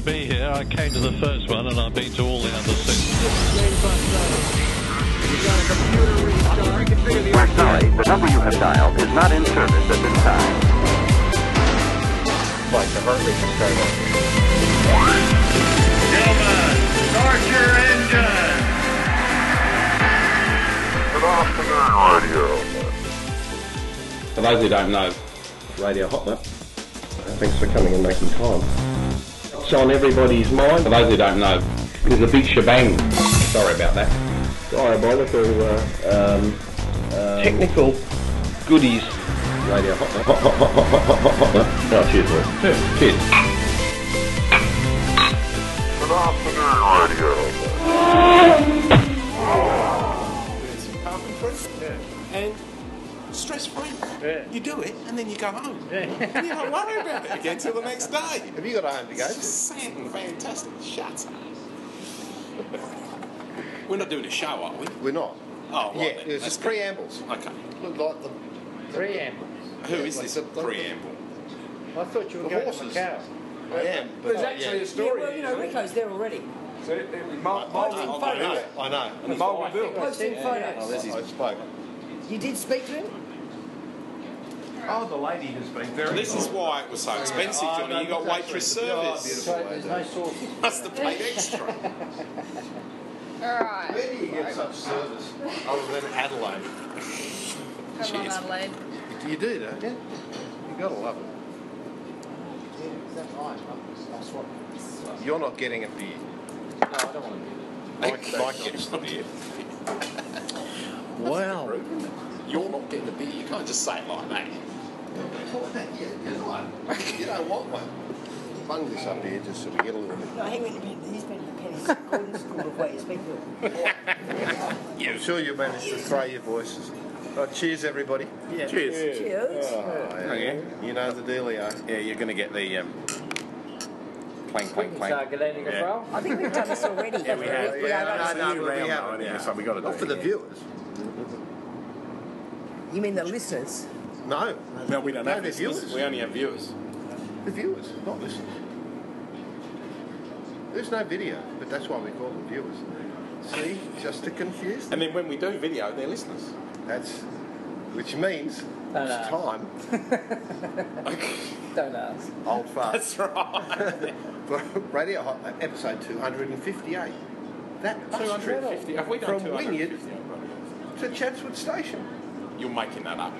great to be here. I came to the first one and I've been to all the others since. We're sorry, the number you have dialed is not in service at this time. Like the heart rate is. Gentlemen, start your engine. For those who don't know, Radio Hot Lap, thanks for coming and making time. It's on everybody's mind. For those who don't know, there's a big shebang. Sorry about that. Diabolical uh, um, uh, technical goodies. Radio Hot Lap. Hot, hot, hot, hot, hot, hot, hot, hotlet. Oh, cheers, boys. Cheers. cheers. and stress free. You do it and then you go home. And you don't worry about it again till the next day. Have you got a home to go It's to? just sad and fantastic. Shut up. We're not doing a show, are we? We're not. Oh, right yeah, then. it was That's just good. preambles. Okay. Look like the Preamble. Who is like this the- the- preamble? I thought you were The going horses. to Macau. I am. But There's actually yeah. a story. Yeah, well, you know, Rico's there already. So it, it was Mar- I know, Posting I know, photos. I know. and Bill. Posting Oh, photos. Oh, this is I spoke. You did speak to him? Oh, the lady has been very This is why it was so expensive, Oh, Johnny. no, You got waitress actually, oh, service. So there's no sauce. Must have paid extra. Alright. Where do you get such service other than Adelaide? Come on, Adelaide. You do, don't you? You gotta love it. You're not getting a beer. No, I don't want to Mike, Mike gets the beer. Well, You're not getting a beer. You can't just say it like that. You don't want one. Bung this up here just so we get a little bit. No, hang on a minute. He's been in Penny's Gordon School of way to speak to him. I'm sure you managed to throw your voices. Right, cheers, everybody. Cheers. Cheers. Oh, yeah. Okay. You know the dealio. Yeah, you're going to get the um, clank, clank, so clank. Galeni Yeah. I think we've done this already. Yeah, we have. We Yeah, are no, going no, to- we haven't, though, isn't it? yeah. So we got to do Not for it. the viewers. You mean the listeners? No. No, we don't No, have they're listeners. viewers. We only have viewers. The viewers, not listeners. There's no video, but that's why we call them viewers. See, just to confuse them. And then when we do video, they're listeners. That's, which means No, it's no. time, Don't ask. old fast. That's right. For Radio Hot, uh, episode 258. That's 250. Have we done From Wynyard 250? to Chatswood Station. You're making that up.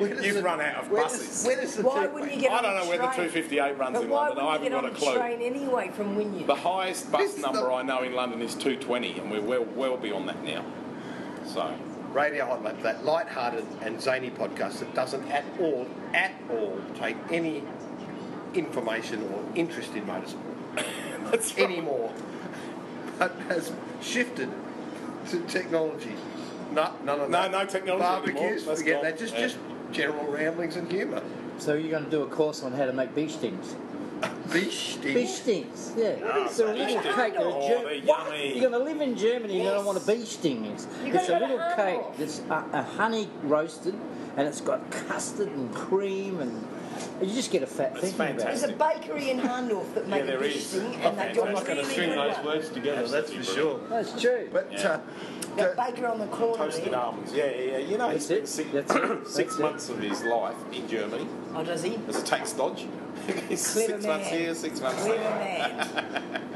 Where does You've the- run out of where buses. Does, where does the Why wouldn't you get I on don't the know where the 258 runs But in London. I haven't got a clue. train anyway from Wynyard? The highest bus This number the- I know in London is 220, and we're well, well beyond that now. So, Radio Hot Lap, that light-hearted and zany podcast that doesn't at all, at all take any information or interest in motorsport that's anymore, but has shifted to technology. No, none of No, that. no technology Barbecues, anymore. That's forget gone. that. Just, Yeah. just general ramblings and humour. So you're going to do a course on how to make bee stings? Bee Bee stings. stings, yeah. Ah, it's a little stings. cake. that Oh, Ger- yummy. You're going to live in Germany. And You're going to want a bee sting. It's, You it's a gotta go little cake Hurl. that's a, a honey roasted, and it's got custard and cream, and you just get a fat thing about it. There's a bakery in Hahndorf that make there a fish is. sting, and they do I'm not gonna string those words together, that's for sure. That's true. But Yeah. uh, That the- baker on the corner Toasted there. almonds. Yeah, yeah, yeah. You know, That's he's it. six, That's it. six That's it. months of his life in Germany Oh, does he? as a tax dodge. he's six man. months here, six months Clever there. man.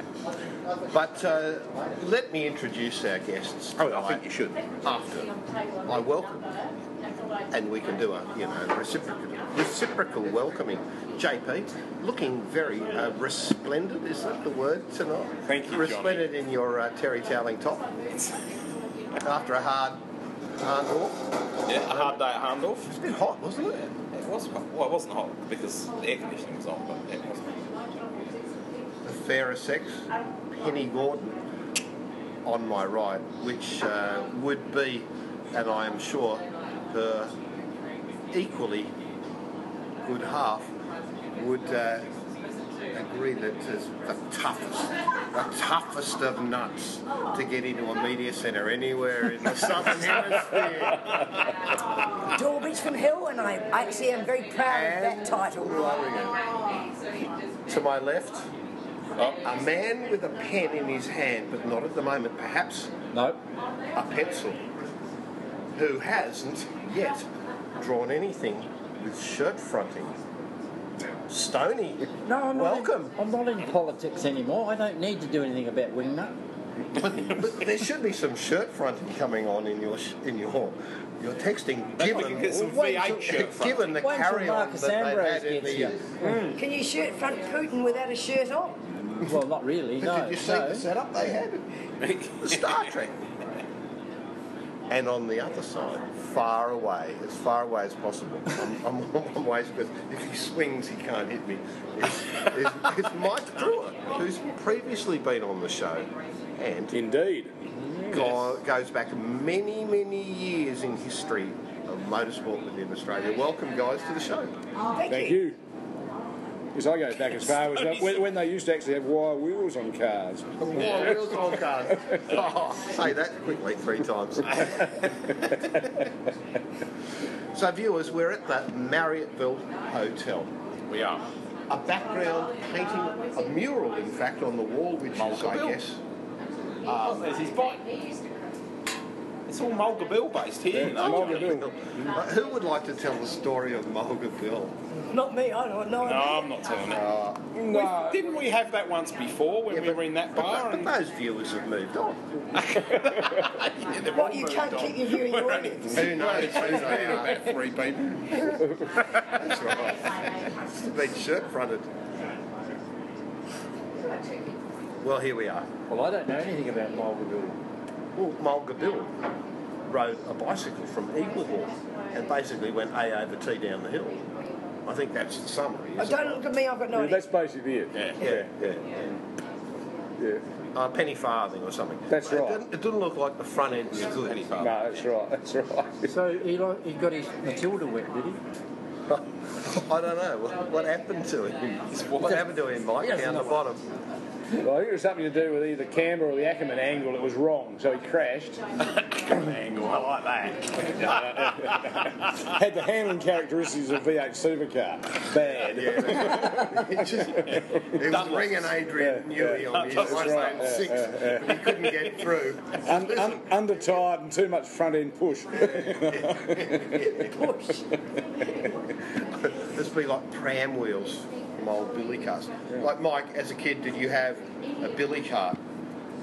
But uh, let me introduce our guests. Oh, I think you should. After I welcome, and we can do a you know reciprocal, reciprocal welcoming. JP, looking very uh, resplendent. Is that the word tonight? Thank you, Johnny. Resplendent in your uh, terry toweling top. After a hard, hard walk. Yeah, a hard day at Hahndorf. It's a bit hot, wasn't it? It was hot. Well, it wasn't hot because the air conditioning was on, but it wasn't. The fairer sex, Penny Gordon, on my right, which uh, would be, and I am sure, her equally good half would uh, agree that it's the toughest, the toughest of nuts to get into a media centre anywhere in the southern hemisphere. Dawbridge from Hill, and I actually am very proud of that title. To my left, a man with a pen in his hand, but not at the moment, perhaps No. a pencil, who hasn't yet drawn anything with shirt fronting. Stony. No, I'm not. Welcome. In, I'm not in politics anymore. I don't need to do anything about wingnut. But, but there should be some shirt fronting coming on in your in your your texting. Given, we can get some Wait V8 shirt front. given the carry on Marcos that they've Ambrose had in gets the here. Mm. Can you shirt front Putin without a shirt on? Well, not really. But No. did you see no. the setup they had? The Star Trek. And on the other side, far away, as far away as possible, I'm, I'm, I'm ways because if he swings, he can't hit me. It's, is, is Mike Brewer, who's previously been on the show and Indeed. go, goes back many, many years in history of motorsport within Australia. Welcome, guys, to the show. Oh, thank, Thank you. you. Yes, I go back as far as that, when, when they used to actually have wire wheels on cars. More wheels on cars. Oh, say that quickly three times. so, viewers, we're at the Marryatville Hotel. We are. A background painting, a mural, in fact, on the wall, which is, I Bill. guess, Oh, there's his bike. Uh, It's all Mulga Bill based here. you know. Mulga Bill. Uh, who would like to tell the story of Mulga Bill? Not me, I don't know. No, I'm not telling it. Uh, We- didn't we have that once before when yeah, we were in that bar? But, and but those viewers have moved on. Yeah, they've What, you can't on. keep your viewing We're audience? Who knows? Who We're knows? about three people. That's right. It's been shirt fronted. Well, here we are. Well, I don't know anything about Mulga Bill. Well, Mulga Bill rode a bicycle from Eaglehawk and basically went A over T down the hill. I think that's the summary. Oh, Isn't don't look at me, I've got no Yeah, idea. that's basically it. Yeah. it? Yeah, yeah. Yeah. A uh, penny farthing or something. That's It right. didn't, it didn't look like the front end was good. Penny farthing. No, that's right. That's right. So he, like, he got his Matilda wet, did he? I don't know. What, what happened to him? What happened to him, Mike, down the bottom? Well, I think it was something to do with either Canberra or the Ackerman angle It was wrong, so he crashed. Angle, I like that. Had the handling characteristics of V8 supercar. Bad. It just, it was ringing Adrian Yeah, Newey yeah. on his one right, lane six, yeah, yeah, but he couldn't get through. Un- un- undertired and too much front end push. Push. This would be like pram wheels from old billy cars. Like Mike, as a kid, did you have a billy cart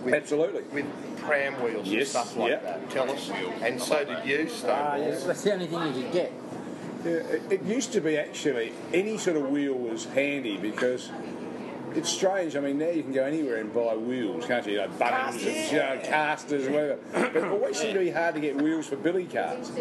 with, Absolutely. with pram wheels and Yes, stuff like yeah. that? Tell us. And so did you, Stonewall. Ah, yes, that's the only thing you could get. Yeah, it, it used to be actually any sort of wheel was handy because it's strange. I mean, now you can go anywhere and buy wheels, can't you? You know, Bunnings, and, you know, casters, and whatever. But it always seemed to be hard to get wheels for billy carts.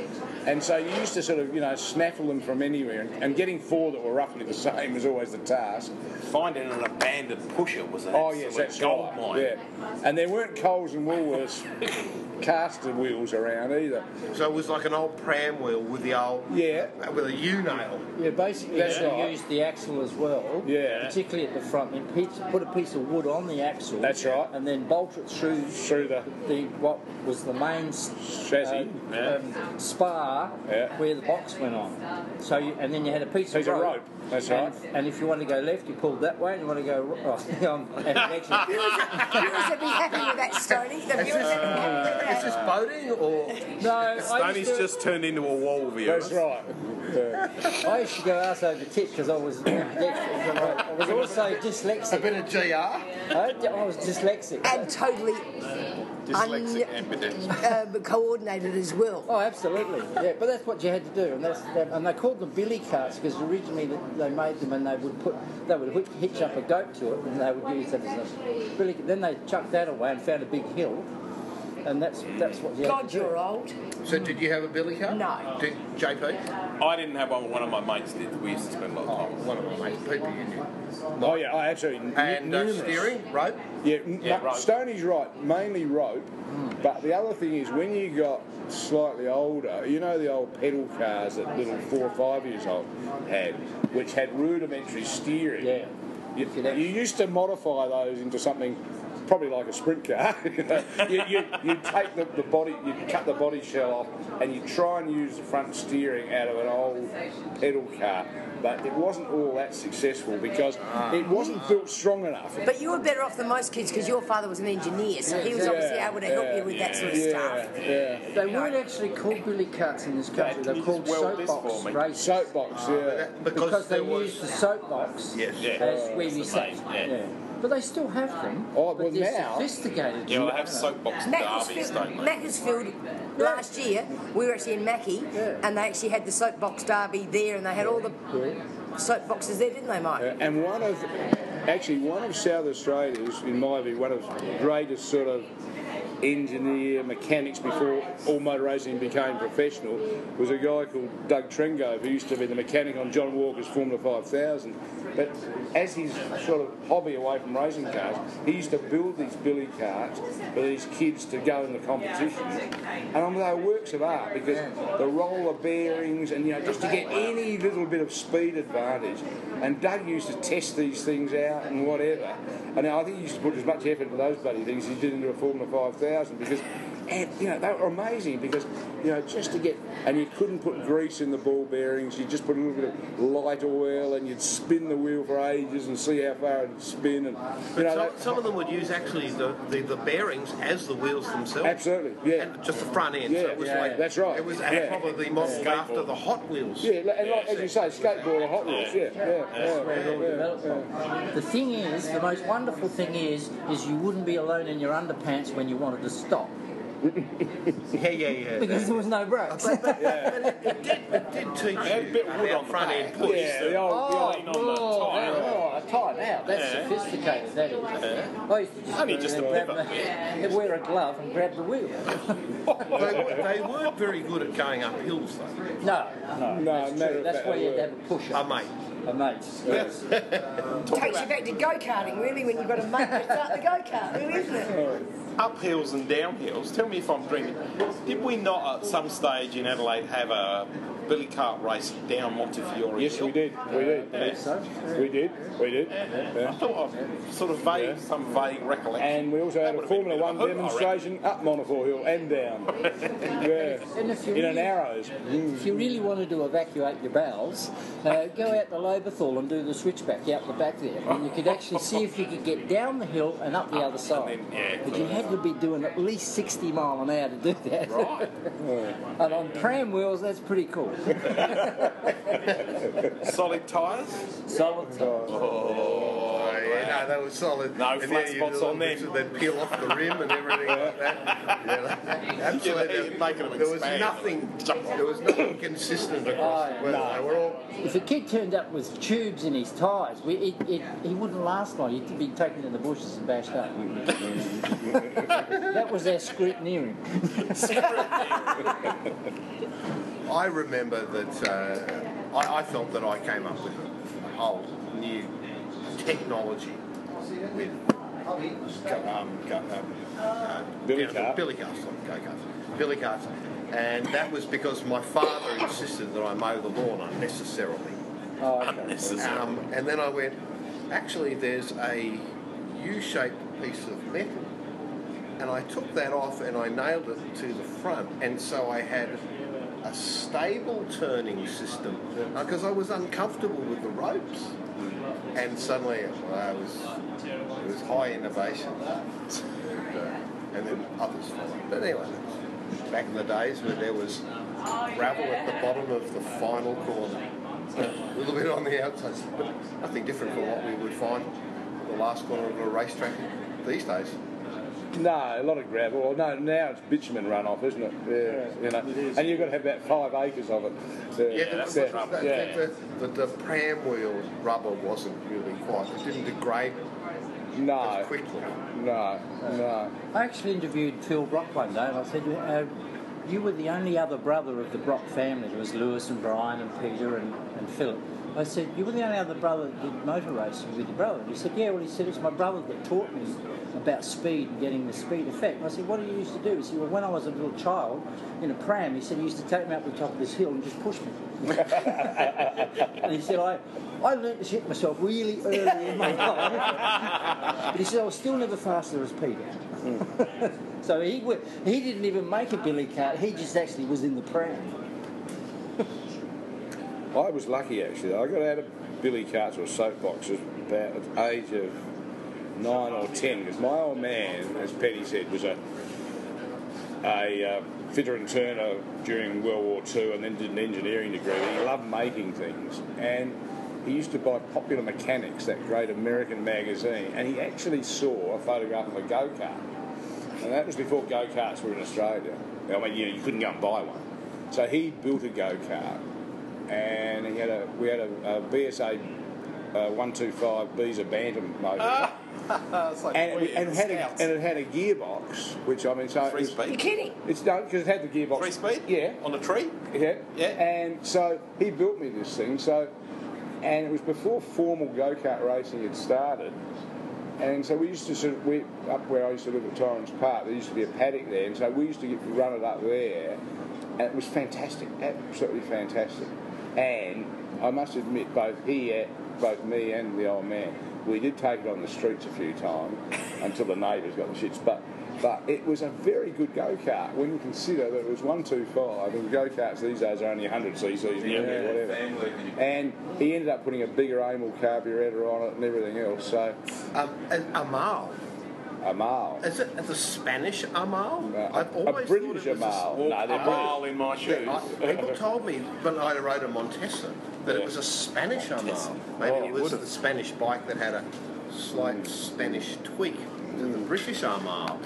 And so you used to sort of, you know, snaffle them from anywhere. And, and getting four that were roughly the same was always the task. Finding an abandoned pusher was an Oh, yes, that's gold right. mine. Yeah. And there weren't Coles and Woolworths caster wheels around either. So it was like an old pram wheel with the old Yeah. with a U nail. Yeah, basically That's you right. used the axle as well. Yeah. Particularly at the front. And put a piece of wood on the axle. That's right. And then bolt it through Through the the what was the main s- chassis. um, um, spar Yeah. where the box went on. So you, and then you had a piece, Piece of of rope. rope, that's and, right. And if you want to go left, you pulled that way, and you want to go right. Oh, and it actually, Viewers would be happy with that, Stoney. The viewers would be happy with Is this boating or no, I Stoney's to, just turned into a wall viewer. That's right. Yeah. I used to go ass over tit because I was I was also a dyslexic. bit of GR? I, I was dyslexic. And totally Dyslexic ambidextrous. un, um, coordinated as well. Oh, absolutely. Yeah, but that's what you had to do, and that's that, and they called them billy carts because originally th- they made them and they would put they would hitch up a goat to it and they would use that as a billy. Then they chucked that away and found a big hill, and that's that's what You God, you're old. So did you have a billy car? No. Did, JP? I didn't have one, one of my mates did. We used to spend a lot Oh, of time with one of my mates, people you knew. Oh yeah, oh, absolutely. And uh, Numerous. steering, rope? Yeah, n- Yeah, no, rope. Stoney's right, mainly rope. But the other thing is, when you got slightly older, you know the old pedal cars that little four or five years old had, which had rudimentary steering. Yeah. You, you used to modify those into something probably like a sprint car. you, know, you, you, you take the, the body, you cut the body shell off, and you try and use the front steering out of an old pedal car. But it wasn't all that successful because ah. it wasn't built strong enough. But you were better off than most kids because your father was an engineer, so he was obviously able to help you with that sort of stuff. Yeah, They weren't actually called billy carts in this country. They're called soapbox races. Soapbox, yeah. Because, they there was- used the soapbox Yes. as where you sat. Yeah. But they still have them. Oh, but well, they're now- sophisticated. Yeah, well, they have soapbox derbies, Macclesfield, don't they? Macclesfield last year, we were actually in Mackie, and they actually had the soapbox derby there, and they had all the soapboxes there, didn't they, Mike? Uh, and one of, actually, one of South Australia's, in my view, one of the greatest sort of engineer mechanics before all motor racing became professional was a guy called Doug Trengove who used to be the mechanic on John Walker's Formula 5000 but as his sort of hobby away from racing cars he used to build these billy carts for these kids to go in the competition. And I mean, they were works of art because the roller bearings and you know just to get any little bit of speed advantage. And Doug used to test these things out and whatever. And I think he used to put as much effort into those bloody things as he did into a Formula 5000 because and you know they were amazing because you know just to get and you couldn't put grease in the ball bearings you just put a little bit of light oil and you'd spin the wheel for ages and see how far it'd spin and you know some, that- some of them would use actually the, the, the bearings as the wheels themselves. Absolutely, yeah. And just the front end. so Yeah, it was yeah, like that's right. It was Yeah. probably modelled Yeah. after the Hot Wheels. yeah and like, as you say skateboard or hot wheels yeah yeah, yeah, That's where it all yeah, developed yeah. from. The thing is, the most wonderful thing is, is you wouldn't be alone in your underpants when you wanted to stop Yeah, yeah, yeah. because there was no brakes. It did, it did teach They had a bit of wood on the front back. end push. Yeah, the old, the old Lean on the Oh, tyre. oh, a tie now. That's Yeah. sophisticated. That is. I used to just, Only just a grab pivot. the- and wear a glove and grab the wheel. They, were- they weren't very good at going up hills, though. No, no, No, that's matter true. That's fact, why you had to have a push A up. mate. A mate. Yes. Takes you back to go karting, really, when you've got a mate to start the go kart, really, isn't it? Uphills and downhills. Tell me if I'm dreaming. Did we not at some stage in Adelaide have a billy cart race down Montefiore yes Hill? we did we did Yeah. We did we did I yeah. thought of sort of vague, Yeah. some vague recollection. and we also That had a would have been Formula bit One of a hoot, I reckon. demonstration up Montefiore Hill and down. yeah. And if you In an really- arrows. If you really wanted to evacuate your bowels, uh, go out to Lobethal and do the switchback out the back there. And you could actually see if you could get down the hill and up the other side. then, yeah, but you had to be doing at least 60 mile an hour to do that. Right. and on pram wheels, that's pretty cool. Solid tyres? Solid. Oh, yeah, no, they were solid. No and flat then spots on little them. bits, They'd peel off the rim and everything like that. Yeah, absolutely. Yeah, making them there was nothing. There was nothing consistent across Oh, the weather. no. They were all. If a kid turned up with tubes in his tyres, we- it, it, he wouldn't last long. He'd be taken in the bushes and bashed up. that was our scrutineering. I remember that uh, I, I felt that I came up with a whole new technology with um, um, uh, Billy down- billy carts, billy carts, and that was because my father insisted that I mow the lawn unnecessarily. Oh, okay. Um, and then I went, actually, there's a U-shaped piece of metal. And I took that off and I nailed it to the front. And so I had a stable turning system because I was uncomfortable with the ropes. And suddenly well, I was, it was high innovation. And, uh, and then others followed. But anyway, back in the days when there was gravel at the bottom of the final corner. A little bit on the outside, but nothing different from what we would find at the last corner of a racetrack these days. No, a lot of gravel. Well, no, now it's bitumen runoff, isn't it? Yeah, you know. And you've got to have about five acres of it. Yeah, that's the trouble. Yeah. The, the, the, pram wheel rubber wasn't really quite, it didn't degrade No, as quickly. no, no. I actually interviewed Phil Brock one day and I said, uh, you were the only other brother of the Brock family. There was Lewis and Brian and Peter and, and Philip. I said, you were the only other brother that did motor racing with your brother. And he said, yeah, well, he said, it's my brother that taught me about speed and getting the speed effect. And I said, what do you used to do? He said, well, when I was a little child in a pram, he said, he used to take me up the top of this hill and just push me. and he said, I, I learned to shit myself really early in my life. but he said, I was still never faster as Peter. Hmm. so he, he didn't even make a billy cart, he just actually was in the pram. I was lucky actually. I got out of billy carts or soapboxes about the age of nine or ten because my old man, as Petty said, was a a uh, fitter and turner during World War II and then did an engineering degree. He loved making things and he used to buy Popular Mechanics, that great American magazine, and he actually saw a photograph of a go kart. And that was before go karts were in Australia. I mean, you, know, you couldn't go and buy one. So he built a go kart and he had a we had a, a BSA uh, 125 Beezer Bantam motor. it's like and, it, and, had a, and it had a gearbox, which I mean, so Three it was, speed? You kidding? It's no, because it had the gearbox. Three speed? Yeah. On a tree? Yeah. Yeah. And so he built me this thing. So, and it was before formal go kart racing had started. And so we used to sort of, we, up where I used to live at Torrens Park, there used to be a paddock there, and so we used to get run it up there, and it was fantastic, absolutely fantastic. And I must admit, both he, both me and the old man, we did take it on the streets a few times until the neighbours got the shits. But but it was a very good go kart when you consider that it was one two five, and go karts these days are only 100 cc's, Yeah. whatever. And he ended up putting a bigger Amal carburetor on it and everything else. So Um, and Amal. Amal. Is it the Spanish Amal? Uh, I've a always British thought it was Amal. A, No, they're Amal in my shoes. I- people told me when I rode a Montesa that it was a Spanish Amal. Maybe Oh, it was the Spanish bike that had a slight Spanish tweak to the British Amal.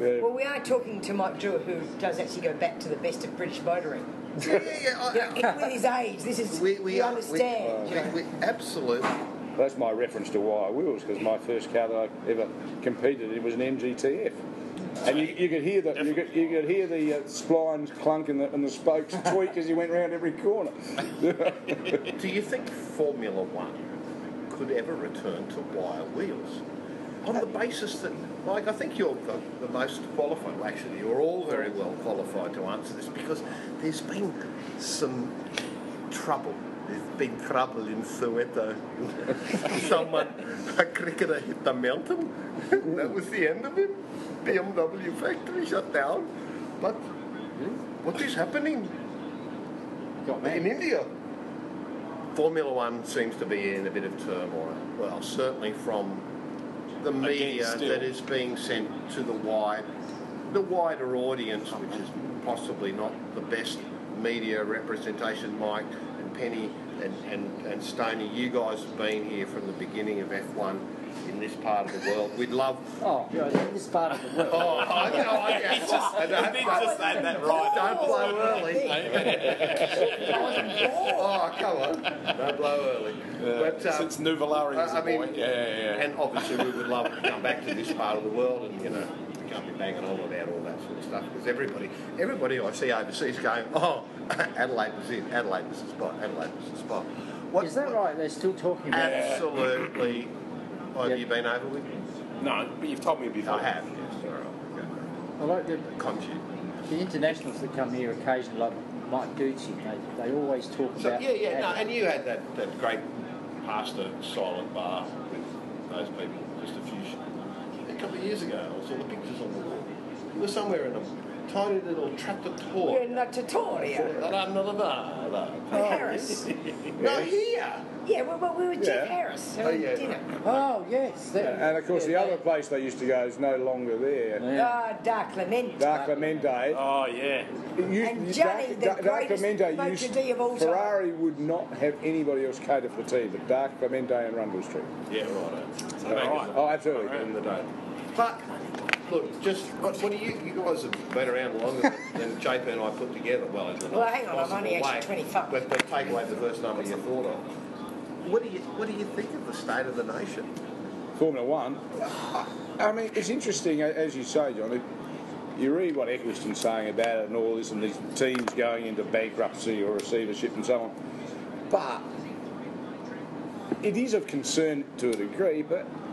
Yeah. Well, we are talking to Mike Drew, who does actually go back to the best of British motoring. Yeah, yeah, yeah. I- You know, with his age, this is we, we, you are- understand. We, you know. we, we absolutely. That's my reference to wire wheels because my first car that I ever competed in was an MGTF. And you, you could hear the you could, you could hear the uh, splines clunk and the, and the spokes tweak as you went round every corner. Do you think Formula One could ever return to wire wheels? On the basis that, like, I think you're the, the most qualified. Well, actually, you're all very well qualified to answer this because there's been some trouble. Been trouble in Soweto. Someone, a cricketer, hit the mountain. that was the end of him. BMW factory shut down. But what is happening in India? Formula One seems to be in a bit of turmoil. Well, certainly from the media that is being sent to the wide, the wider audience, which is possibly not the best media representation. Mike and Penny and, and, and Stoney, you guys have been here from the beginning of F1 in this part of the world. We'd love. Oh, you're in this part of the world. Oh, I know, I He just, he just had that right. Don't blow early. oh, come on. Don't blow early. but, um, Since Nuvolari was I a mean, boy. Yeah, yeah, yeah. And obviously, we would love to come back to this part of the world, and you know, we can't be banging on about all that sort of stuff because everybody, everybody I see overseas going, "Oh, Adelaide was it. Adelaide was the spot. Adelaide was the spot." What, Is that right? They're still talking about it. Absolutely. Well, Have you been over with? No, but you've told me before. I have. Yes. All right. Okay. I like the, Conchi. the internationals that come here occasionally, like Mike Gucci, they, they always talk So, about. yeah, yeah, no, and you had that, that great pasta silent bar with those people just a few, sh- a couple of years ago. I saw the pictures on the wall. You were somewhere in a tiny little You're trattoria. in La Trattoria. Harris. No, here. Yeah, well, well, we were Jeff Yeah. Harris Oh, having yeah. dinner. Oh, yes. that- and of course, the yeah, other place they used to go is no longer there. Yeah. Ah, Dark Clement. Dark Clemente. Oh, yeah. You- And you- Johnny, the Dark, Dark greatest Clemente motor used D of all time. Ferrari would not have anybody else cater for the team, but Dark Clemente and Rundle Street. Yeah, right. So right. Oh, absolutely. In the day. But look, just what, what do you? You guys have been around longer than JP and I put together. Well, in the Well, hang on, I'm possible only actually 25. But, but take away the first number you thought of. What do you What do you think of the state of the nation? Formula One. I mean, it's interesting, as you say, John. It, you read what Ecclestone's saying about it and all this, and these teams going into bankruptcy or receivership and so on. But it is of concern to a degree, but and,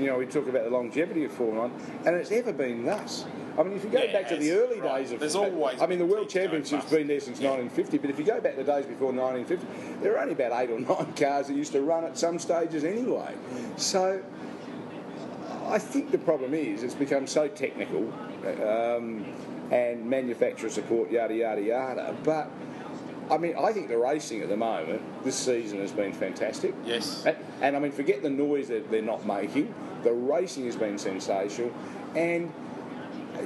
you know we talk about the longevity of Formula One, and it's ever been thus. I mean, if you go Yeah, back to the early right. days of There's always I mean, the World Championship's been there since 1950, but if you go back to the days before 1950, there were only about eight or nine cars that used to run at some stages anyway. So I think the problem is it's become so technical um, and manufacturer support, yada, yada, yada. But I mean, I think the racing at the moment, this season has been fantastic. Yes. And, and I mean, forget the noise that they're not making, the racing has been sensational. And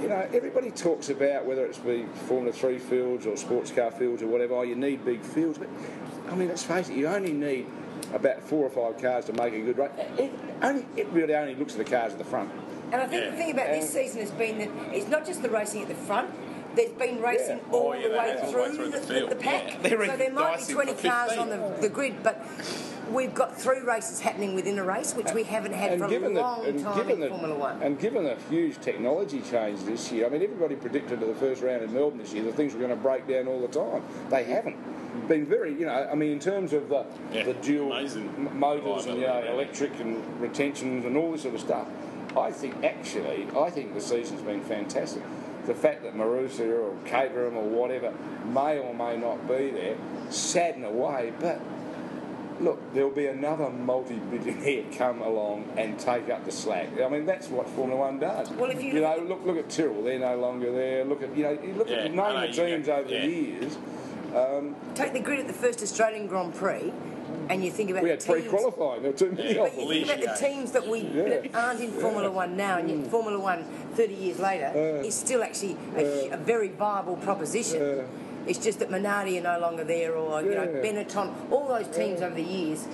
you know, everybody talks about whether it's be Formula 3 fields or sports car fields or whatever, oh, you need big fields. But, I mean, let's face it, you only need about four or five cars to make a good race. It, only, it really only looks at the cars at the front. And I think the thing about this season has been that it's not just the racing at the front. There's been racing Yeah. all Oh, yeah, the way all the through, way through the, the the, the pack. Yeah. So there might be 20 cars 15. on the, the grid, but we've got three races happening within a race, which we haven't had for a given the, long and time given in the, Formula One. and given the huge technology change this year, I mean, everybody predicted at the first round in Melbourne this year that things were going to break down all the time. They haven't. Been very, you know, I mean, in terms of the, Yeah, the dual m- motors and you know, electric and retentions and all this sort of stuff, I think actually, I think the season's been fantastic. The fact that Marussia or Caterham or whatever may or may not be there, sadden away, but look, there'll be another multi-billionaire come along and take up the slack. I mean, that's what Formula One does. Well, if you you look know, look look at Tyrrell, they're no longer there. Look at you know, you look Yeah, at I name know the you teams over yeah. the years. Um, Take the grid at the first Australian Grand Prix, and you think about we the had teams. pre-qualifying. There were too many Yeah, of But you think about the teams that we Yeah. that aren't in Formula One now, and yet Formula One 30 years later Uh. is still actually a, a very viable proposition. Uh. It's just that Minardi are no longer there, or you know Benetton. All those teams over the years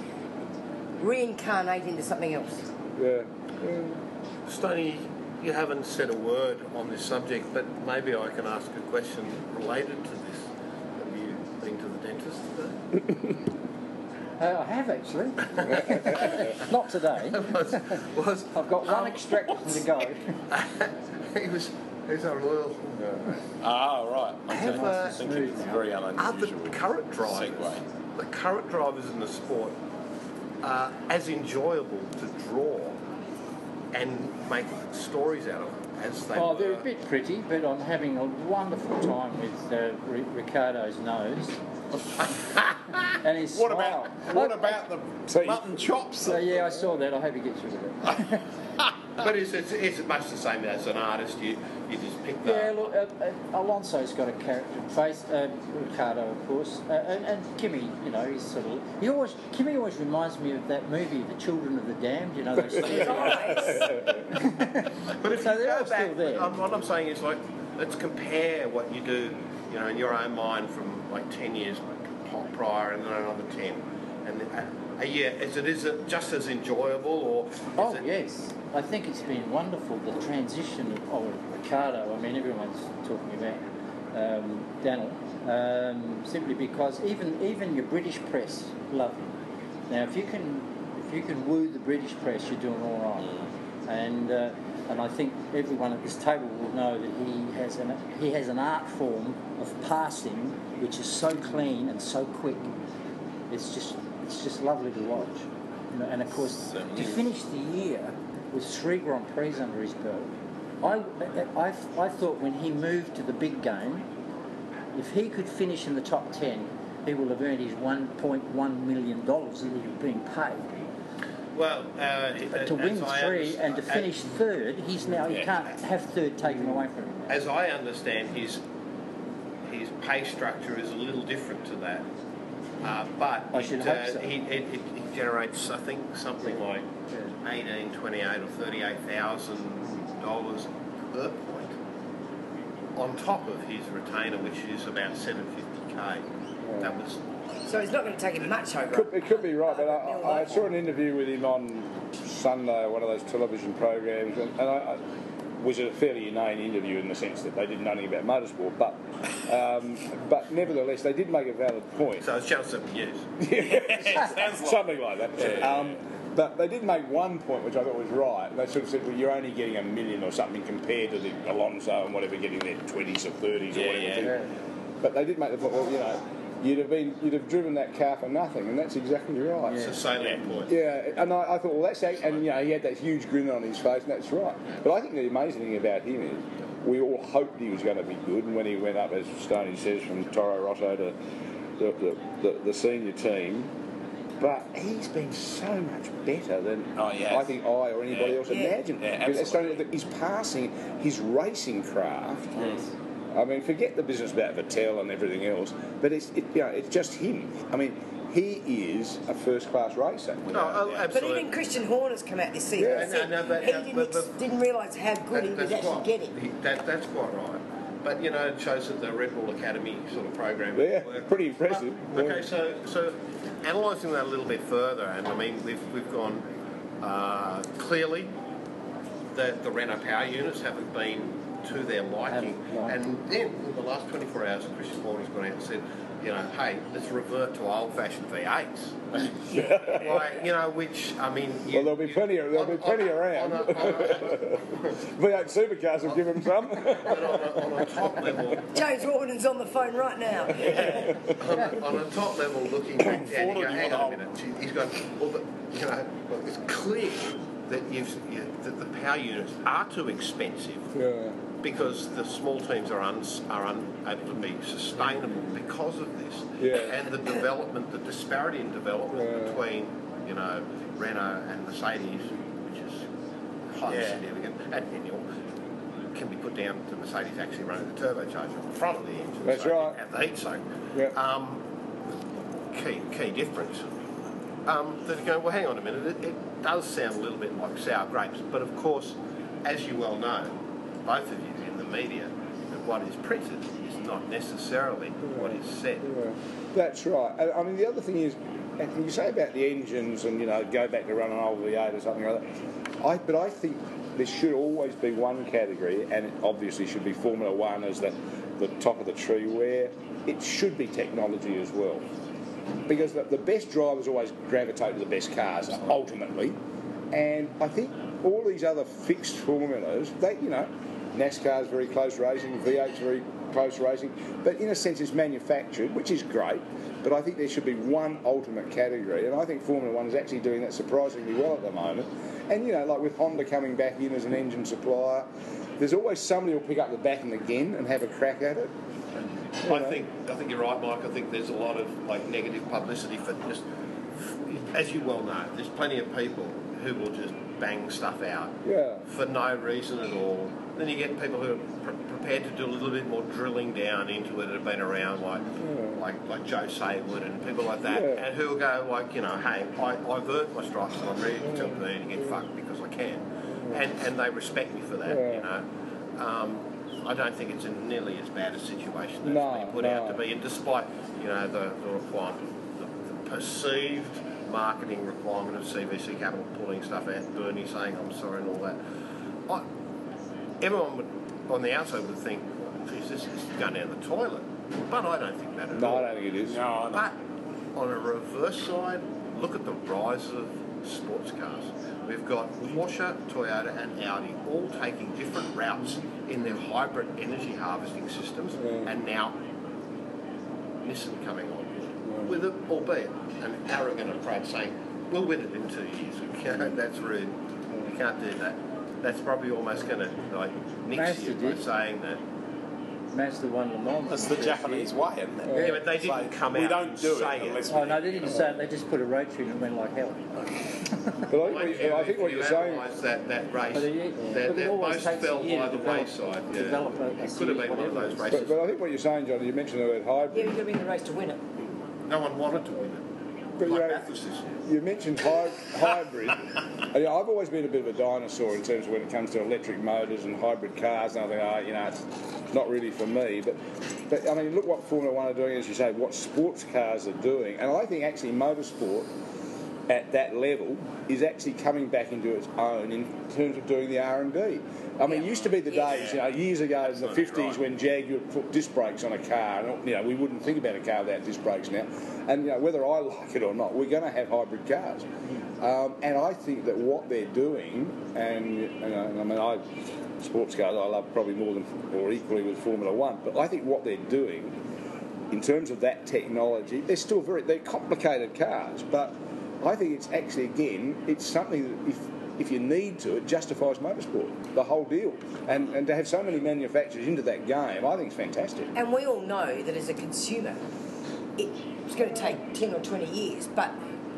reincarnate into something else. Yeah. Stoney, you haven't said a word on this subject, but maybe I can ask a question related to this. Have you been to the dentist today? Uh, I have actually. Not today. was, was I've got one um, extraction to go. he was he's a royal. Ah, right. Okay. Have, uh, I think it's very Are the current drivers, Segue. the current drivers in the sport, are as enjoyable to draw and make stories out of as they Oh, were? they're a bit pretty, but I'm having a wonderful time with uh, R- Ricciardo's nose. and his What smile. about what Look, about the So mutton chops? So yeah, I saw that. I hope he gets rid of it. But it's, it's, it's much the same as an artist. You you just pick the. Yeah, look, uh, uh, Alonso's got a character face. Uh, Ricciardo, of course, uh, and, and Kimi. You know, he's sort of. He always Kimi always reminds me of that movie, The Children of the Damned. You know, those His eyes. But if So you they're go all still back, there. um, what I'm saying is like, let's compare what you do, you know, in your own mind from like 10 years prior and then another 10. And uh, uh, yeah, is it is it just as enjoyable or? Is Oh it, yes, I think it's been wonderful the transition of oh, Ricciardo. I mean, everyone's talking about um, Daniel um, simply because even even your British press love him. Now, if you can if you can woo the British press, you're doing all right. And uh, and I think everyone at this table will know that he has an he has an art form of passing which is so clean and so quick. It's just it's just lovely to watch. You know, and of course, to finish the year with three Grand Prix under his belt, I, I, I thought when he moved to the big game, if he could finish in the top 10, he will have earned his $1.1 million that he's being paid. well, uh, But to win three and to underst- finish third, he's now, he Yeah. can't have third taken away from him. As I understand, his his pay structure is a little different to that. Uh, but I should it, hope uh, so. he, it, it, it generates, I think, something like 18, 28 or 38,000 dollars per point on top of his retainer, which is about 750k. That was So it's not going to take him much over. Could, it could be right, but I, I saw an interview with him on Sunday, one of those television programs, and, and I, I was a fairly inane interview in the sense that they did nothing about motorsport, but um, but nevertheless they did make a valid point. so it's Channel 7 News. Something like that. Um, but they did make one point which I thought was right. They sort of said, well, you're only getting a million or something compared to the Alonso and whatever getting their 20s or 30s or Yeah, whatever. yeah. But they did make the point, well, you know, you'd have been you'd have driven that car for nothing, and that's exactly right. It's a salient point. Yeah, and I, I thought, well, that's act- and you know he had that huge grin on his face, and that's right. But I think the amazing thing about him is we all hoped he was going to be good, and when he went up, as Stoney says, from Toro Rosso to the, the, the, the senior team. But he's been so much better than Oh, yeah. I think I or anybody Yeah. else Yeah. imagined. Yeah, absolutely. His passing, his racing craft. I mean, forget the business about Vettel and everything else, but it's it, you know, it's just him. I mean, he is a first class racer. No, oh, But absolutely. even Christian Horner's come out this season Yeah, and said no, no, but- he no, didn't, but- but- didn't realise how good he was that's actually quite- getting. he- That, that's quite right. But you know, it shows that the Red Bull Academy sort of program. Yeah, worked. pretty impressive. But, Yeah. okay, so so analysing that a little bit further, and I mean, we've we've gone uh, clearly that the Renault power units haven't been to their liking, and then in the last 24 hours, Christian Horner's gone out and said. You know, hey, let's revert to old-fashioned V8s. like, you know, which I mean, you, Well, there'll be you- plenty of- there'll be plenty on- around. on a- on a- V8 supercars will give him some. but on a, on a top level, James Rawdon's on the phone right now. on a, on a top level, looking back down, you go, hang on a minute. He's He's well, but, you know, look, it's clear that you've you, that the power units are too expensive yeah. Because the small teams are un, are unable to be sustainable because of this. Yeah. And the development, the disparity in development Yeah. between, you know, Renault and Mercedes, which is highly Yeah. significant, and, and can be put down to Mercedes actually running the turbocharger on the front of the engine. That's so right. At the heat soak. Yeah. Um, key key difference. Um, that you go, well, hang on a minute, it, it does sound a little bit like sour grapes, but of course, as you well know, both of you in media, that what is printed is not necessarily what is said. Yeah, that's right. I mean, the other thing is, and you say about the engines and you know go back to running an old V8 or something like that. I, but I think there should always be one category, and it obviously should be Formula One as the the top of the tree, where it should be technology as well. Because the, the best drivers always gravitate to the best cars ultimately, and I think all these other fixed formulas, they you know, NASCAR's very close racing, V8's very close racing, but in a sense it's manufactured, which is great. But I think there should be one ultimate category, and I think Formula One is actually doing that surprisingly well at the moment. And you know, like with Honda coming back in as an engine supplier, there's always somebody who'll pick up the baton again and have a crack at it. I think I think you're right, Mike. I think there's a lot of like negative publicity for just, as you well know, there's plenty of people who will just bang stuff out Yeah. for no reason at all. Then you get people who are pre- prepared to do a little bit more drilling down into it that have been around, like like like Joe Saward and people like that, Yeah. and who will go like, you know, hey, I, I've earned my stripes and I'm ready to tell me to get fucked because I can, and and they respect me for that, Yeah. you know. Um, I don't think it's in nearly as bad a situation as No, it's been put out to be, and despite you know the, the requirement, the, the perceived marketing requirement of CVC Capital pulling stuff out, Bernie saying I'm sorry and all that, I, everyone would, on the outside would think, geez, this is going down the toilet, but I don't think that at No, all. No, I don't think it is. No, no. But on a reverse side, look at the rise of sports cars. We've got Porsche, Toyota, and Audi all taking different routes in their hybrid energy harvesting systems, mm. and now Nissan coming on with it, albeit an arrogant approach saying, "We'll win it in two years." We can't, that's rude. You can't do that. That's probably almost going to like nix Mazda you by did. saying that. Mazda won Le Mans. That's the Japanese year. way, isn't it? Yeah, but they didn't Say, come we don't do say it it. unless Oh no, they didn't say it. They just put a rotary and went like hell. But I think, Mind what, you, you- I think if what you you're saying. analyse that, that race, But it- that, but it that always most takes a fell year by to the develop- wayside. Yeah. develop a- a it could have series, been one of whatever. those But, races. but I think what you're saying, Johnny, you mentioned the word Yeah, hybrid. you've got to be in the race to win it. No one wanted to win it. But, like you know, Bathurst this year. You mentioned hy- hybrid. I mean, I've always been a bit of a dinosaur in terms of when it comes to electric motors and hybrid cars, and I think, oh, you know, it's not really for me. But, but I mean, look what Formula One are doing, as you say, what sports cars are doing, and I think actually motorsport at that level is actually coming back into its own in terms of doing the R and D. I mean, it used to be the days, you know, years ago in the fifties when Jag would put disc brakes on a car, and you know, we wouldn't think about a car without disc brakes now. And you know, whether I like it or not, we're going to have hybrid cars. Um, and I think that what they're doing, and you know, I mean, I sports cars I love probably more than or equally with Formula One, but I think what they're doing in terms of that technology, they're still very they're complicated cars, but I think it's actually again it's something that if if you need to, it justifies motorsport, the whole deal. And and to have so many manufacturers into that game, I think it's fantastic. And we all know that as a consumer, it's going to take 10 or 20 years, but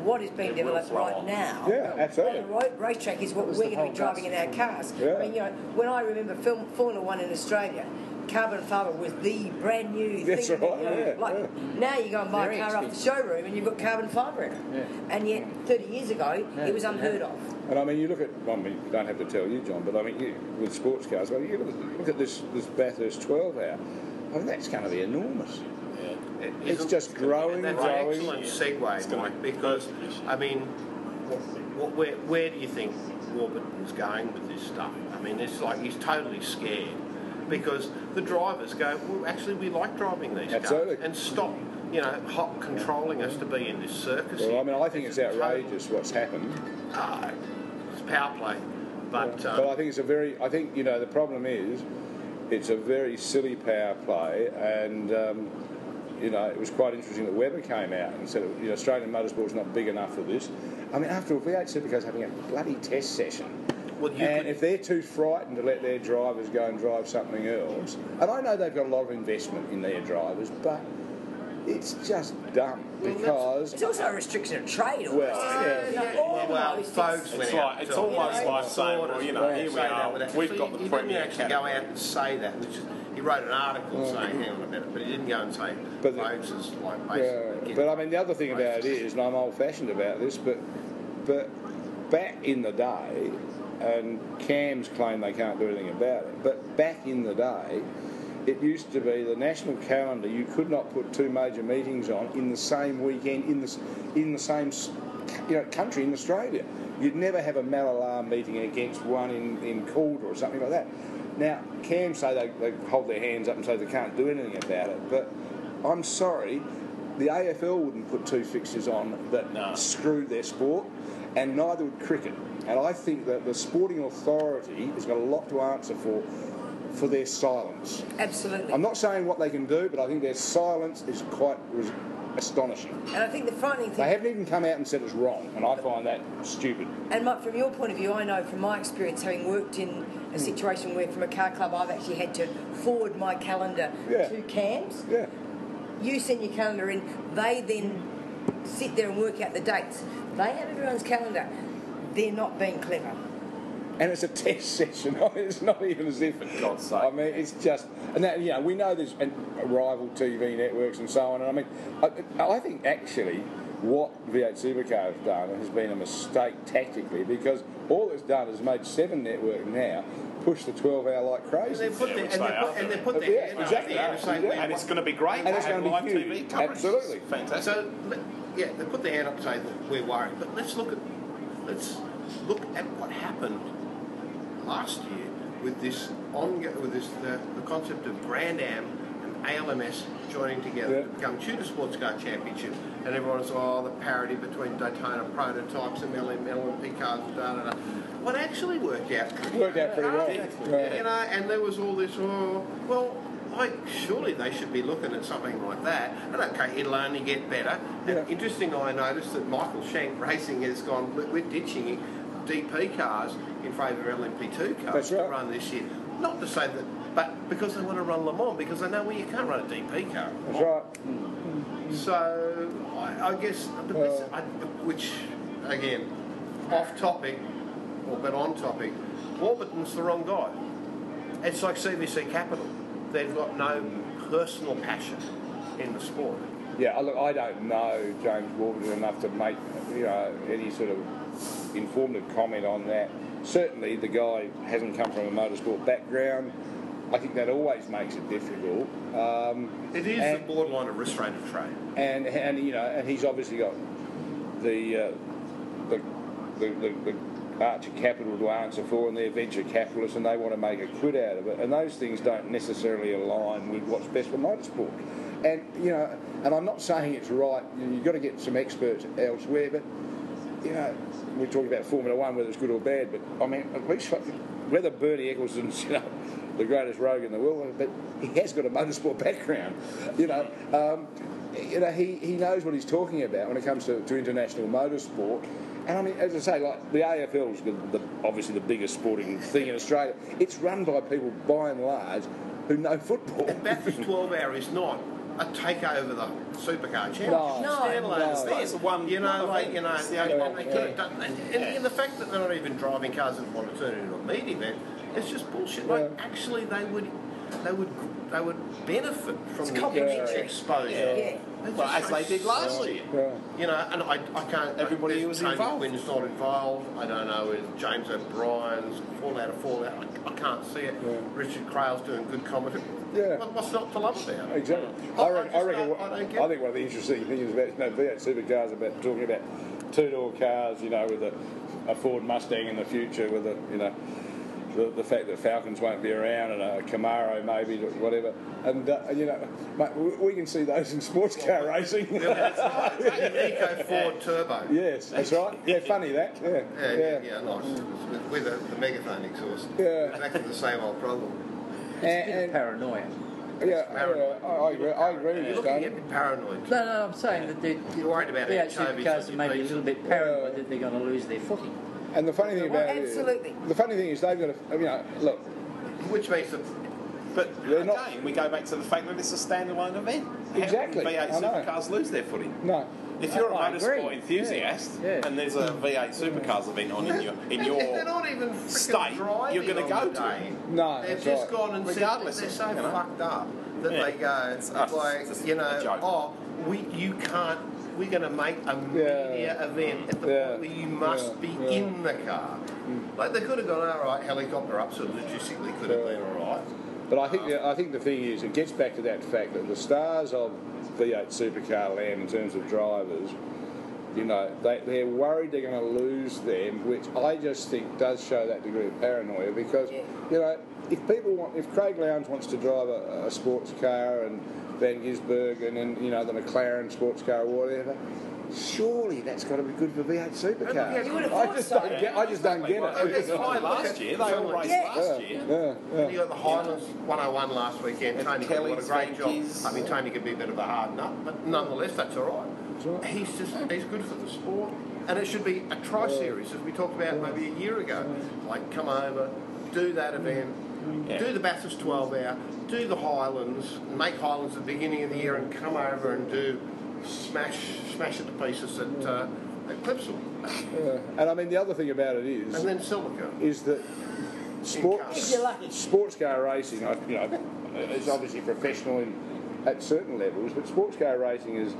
what is being developed right now Yeah, absolutely. on a racetrack is what we're going to be driving in our cars. Yeah. I mean, you know, when I remember film, Formula One in Australia, carbon fibre was the brand new That's thing. right, you know, yeah, like yeah. now you go and buy Very a car off the showroom and you've got carbon fibre in it. Yeah. And yet, 30 years ago, Yeah, it was yeah. unheard of. And I mean, you look at, I mean, you don't have to tell you, John, but I mean, you, with sports cars, I mean, you look at, this, this Bathurst 12 hour. I mean, that's going to be enormous. It It's isn't- just growing, and that's growing. an excellent segue, Mike, because, I mean, what, what, where, where do you think Warburton's going with this stuff? I mean, it's like he's totally scared because the drivers go, well, actually, we like driving these Absolutely. cars and stop, you know, hot controlling us to be in this circus. Well. I mean, I think it's total- outrageous what's happened. Ah, it's power play. But, um, But I think it's a very, I think, you know, the problem is it's a very silly power play and, um, you know, it was quite interesting that Webber came out and said, you know, Australian motorsport's not big enough for this. I mean, after all, V8 Supercars having a bloody test session. Well, you and could- if they're too frightened to let their drivers go and drive something else, and I know they've got a lot of investment in their drivers, but it's just dumb because It's also a restriction of trade. Well, almost. yeah. No, almost. well, It's- folks It's like- it's almost you know, like saying, well, you know, here we are, we've so got he- the he Premier didn't actually go out and say that. Which is, he wrote an article mm. saying, hang on a minute, but he didn't go and say, But the- folks is like Yeah, basically. but I mean, the other thing about it is, and I'm old-fashioned about this, but but back in the day, and Cams claim they can't do anything about it, but back in the day, it used to be the national calendar. You could not put two major meetings on in the same weekend in the in the same you know country in Australia. You'd never have a Mallala meeting against one in in Calder or something like that. Now, Cams say they, they hold their hands up and say they can't do anything about it, but I'm sorry, the AFL wouldn't put two fixtures on that screwed their sport, and neither would cricket. And I think that the sporting authority has got a lot to answer for for their silence. Absolutely. I'm not saying what they can do, but I think their silence is quite res- astonishing. And I think the frightening thing They haven't even come out and said it's wrong, and I find that stupid. And from your point of view, I know from my experience, having worked in a hmm. situation where, from a car club, I've actually had to forward my calendar Yeah. to CAMS. Yeah. You send your calendar in, they then sit there and work out the dates. They have everyone's calendar. They're not being clever. and it's a test session. I mean, it's not even as if. For God's sake. I mean, it's just, and that, you know, we know there's and rival TV networks and so on. And I mean, I, I think actually what V8 Supercar has done has been a mistake tactically because all it's done is made seven network now push the 12 hour like crazy. And they put their- and they put- and they put their Yeah, hand up exactly. there and say, Yeah. And it's going to be great And to it's going to be live huge. TV coverage. Absolutely. Fantastic. So, yeah, they put their hand up and say that we're worried, but let's look at let's look at what happened last year with this on with this the, the concept of Grand Am and ALMS joining together to become Tudor Sports Car Championship, and everyone everyone's oh the parity between Daytona prototypes and LM, LMP cars, da da da. What actually worked out pretty Worked out pretty well. You know, and there was all this oh well. Like, surely they should be looking at something like that. And okay, it'll only get better. And interesting, I noticed that Michael Shank Racing has gone, we're, we're ditching DP cars in favour of LMP2 cars That's to right. run this year. Not to say that, but because they want to run Le Mans, because they know well, you can't run a DP car. That's right. Hmm. So I, I guess, but this, I, which again, off topic, or but on topic, Warburton's the wrong guy. It's like CVC Capital. They've got no personal passion in the sport. Yeah, I- look, I don't know James Warburton enough to make you know any sort of informative comment on that. Certainly, the guy hasn't come from a motorsport background. I think that always makes it difficult. Um, It is and, the borderline of restraint of trade. and and you know, and he's obviously got the uh, the, the, the, the Archer Capital to answer for, and they're venture capitalists, and they want to make a quid out of it. And those things don't necessarily align with what's best for motorsport. And you know, and I'm not saying it's right. You- You've got to get some experts elsewhere, but you know, we're talking about Formula One, whether it's good or bad, but I mean, at least whether Bernie Ecclestone's, you know, the greatest rogue in the world, but he has got a motorsport background. You know, um, you know, he, he knows what he's talking about when it comes to, to international motorsport. And I mean, as I say, like the AFL is the, the, obviously the biggest sporting thing in Australia. It's run by people, by and large, who know football. And Bathurst 12 hour is not a takeover the supercar championship. No. It's standalone. No. It's there. It's the one- you know, one like, you know, the only one they they could do. done, and, and, and the fact that they're not even driving cars that want to turn it into a meat event, it's just bullshit. Like, actually, they would, they would, they would benefit from the complementary. exposure. Yeah. They're Well, as they did last year. Yeah. You know, and I, I can't. Everybody there's was Tony involved. Quinn's not involved. I don't know if James O'Brien's Fallout of Fallout. I, I can't see it. Yeah. Richard Craill's doing good commentary. Yeah. What, what's not to love about it? Exactly. I- I I reckon, I, just reckon don't- what- I I, think one of the interesting things about you know, V8 supercars about talking about two door cars, you know, with a, a Ford Mustang in the future, with a you know. The, the fact that Falcons won't be around and a Camaro maybe, whatever, and uh, you know, mate, we, we can see those in sports car racing. Eco Ford Turbo. yes, that's right. Yeah, funny that. Yeah, Yeah, yeah, yeah, nice. With, with the, the megaphone exhaust. Yeah. Exactly the same old problem. It's a bit of paranoia. Yeah, yeah, I, I agree. I agree with You're you, looking Stoney. a bit paranoid. No, no, I'm saying that the You're worried about V8 anchovies on supercars are maybe a little bit paranoid that they're going to lose their footing. And the funny thing about Absolutely. it, the funny thing is they've got to, you know, look, Which makes that But again, not- we go back to the fact that it's a standalone event. How Exactly, can V8 supercars lose their footing? no. If you're a I agree. motorsport enthusiast Yeah. Yeah. and there's a V8 supercars event on in your in they're your not even state, you're gonna go to it. No, They've just right. gone and Regardless said they're so you know. fucked up that Yeah. they go, It's it's like, It's you know, oh, we, you can't, we're going to make a Yeah. media event at the Yeah. point where you must Yeah. be Yeah. in the car. Mm. Like they could have gone, all right, helicopter up, so logistically could have been all right. But I think the, I think the thing is, it gets back to that fact that the stars of V8 supercar land in terms of drivers, you know, they, they're worried they're going to lose them, which I just think does show that degree of paranoia because, you know, if people want, if Craig Lowndes wants to drive a, a sports car and Van Gisbergen and, then, you know, the McLaren sports car or whatever, surely that's got to be good for V8 supercars. You I just so. don't get, I just don't get Well, it. it's fine last year. They all raced Yeah. last year. Yeah, yeah. You got the Highlands 101 last weekend. And Tony did what a Kelly's great job. Yankees. I mean, Tony could be a bit of a hard nut, but nonetheless, that's all right. right. He's just he's good for the sport, and it should be a tri series as we talked about maybe a year ago. Like, come over, do that event, Yeah. do the Bathurst 12 hour, do the Highlands, make Highlands at the beginning of the year, and come over and do smash smash it to pieces at uh, at Clipsal, Yeah. And I mean, the other thing about it is, and then Silica. is that sports you're sports car racing, I- you know, is obviously professional in, at certain levels, but sports car racing has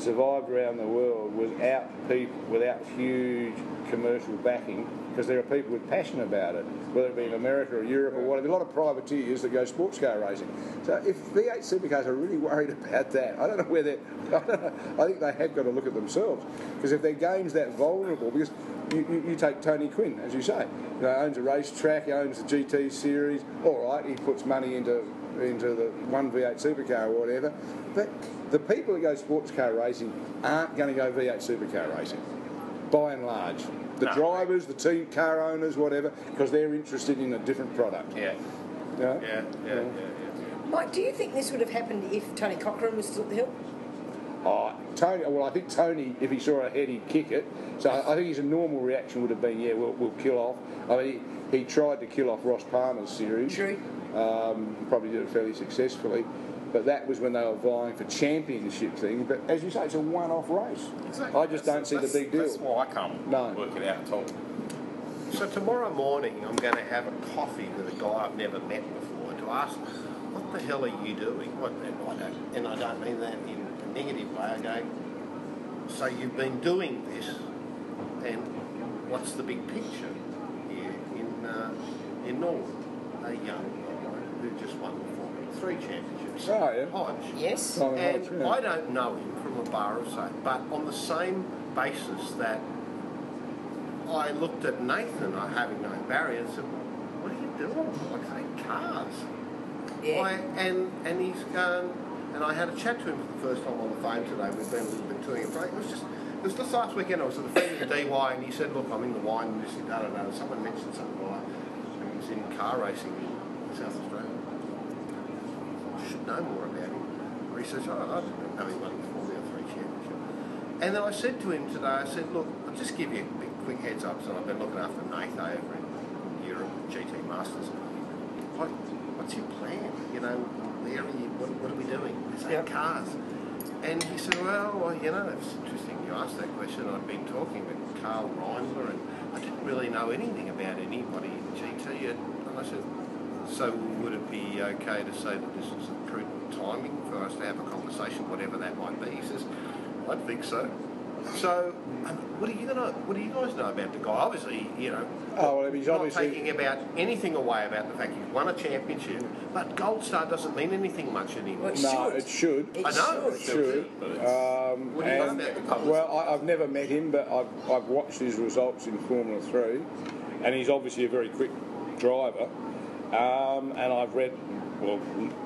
survived around the world without people, without huge commercial backing, because there are people with passion about it, whether it be in America or Europe or whatever. A lot of privateers that go sports car racing. So if V8 supercars are really worried about that, I don't know where they're. I, don't know, I think they have got to look at themselves, because if their game's that vulnerable, because you, you, you take Tony Quinn, as you say, you know, owns a racetrack, he owns the GT series. All right, he puts money into into the one V8 supercar or whatever, but the people who go sports car racing aren't going to go V8 supercar racing, by and large. The No. drivers, the team car owners, whatever, because they're interested in a different product. Yeah. You know? Yeah, yeah, yeah, yeah. Mike, do you think this would have happened if Tony Cochrane was still at the hill? Oh, Tony. Well, I think Tony, if he saw a head, he'd kick it. So I think his normal reaction would have been, "Yeah, we'll, we'll kill off." I mean, he, he tried to kill off Ross Palmer's series. True. Um, probably did it fairly successfully, but that was when they were vying for championship things. But as you say, it's a one-off race. I just don't see the big deal. That's why I can't No. work it out at all. So tomorrow morning, I'm going to have a coffee with a guy I've never met before to ask, "What the hell are you doing?" What, and I don't, and I don't mean that in negative way. I go, "So you've been doing this, and what's the big picture here in uh, in Norwood?" A young guy who just won the Formula Three championships. Oh, yeah. Hodge. Yes. Simon And Hodge, yeah. I don't know him from a bar of soap, but on the same basis that I looked at Nathan, I having no Barry, and said, "What are you doing? Like say cars." Yeah. I, and and he's gone, and I had a chat to him for the first time on the phone today. We've been a little bit to and fro. It was just it was just last weekend. I was at a friend of the DY, and he said, "Look, I'm in the wine industry." Da da da. Someone mentioned something like, and he was in car racing in South Australia. I should know more about him. Research. I, I didn't know he won the Formula Three championship. And then I said to him today, I said, "Look, I'll just give you a quick heads up." So I've been looking after Nath over in Europe, GT Masters. What's your plan? You know, where are you? What, what are we doing? There's eight cars. And he said, well, well, you know, it's interesting you asked that question. I've been talking with Karl Reindler and I didn't really know anything about anybody in GT. And and I said, so would it be okay to say that this is a prudent timing for us to have a conversation, whatever that might be? He says, I think so. So, um, what are you gonna? What do you guys know about the guy? Obviously, you know, Oh, well, he's not obviously- taking about anything away about the fact he's won a championship, but Gold Star doesn't mean anything much anymore. no, it should. I know It should. Um, What do you know about the well, I, I've never met him, but I've, I've watched his results in Formula 3, and he's obviously a very quick driver. Um, and I've read, well,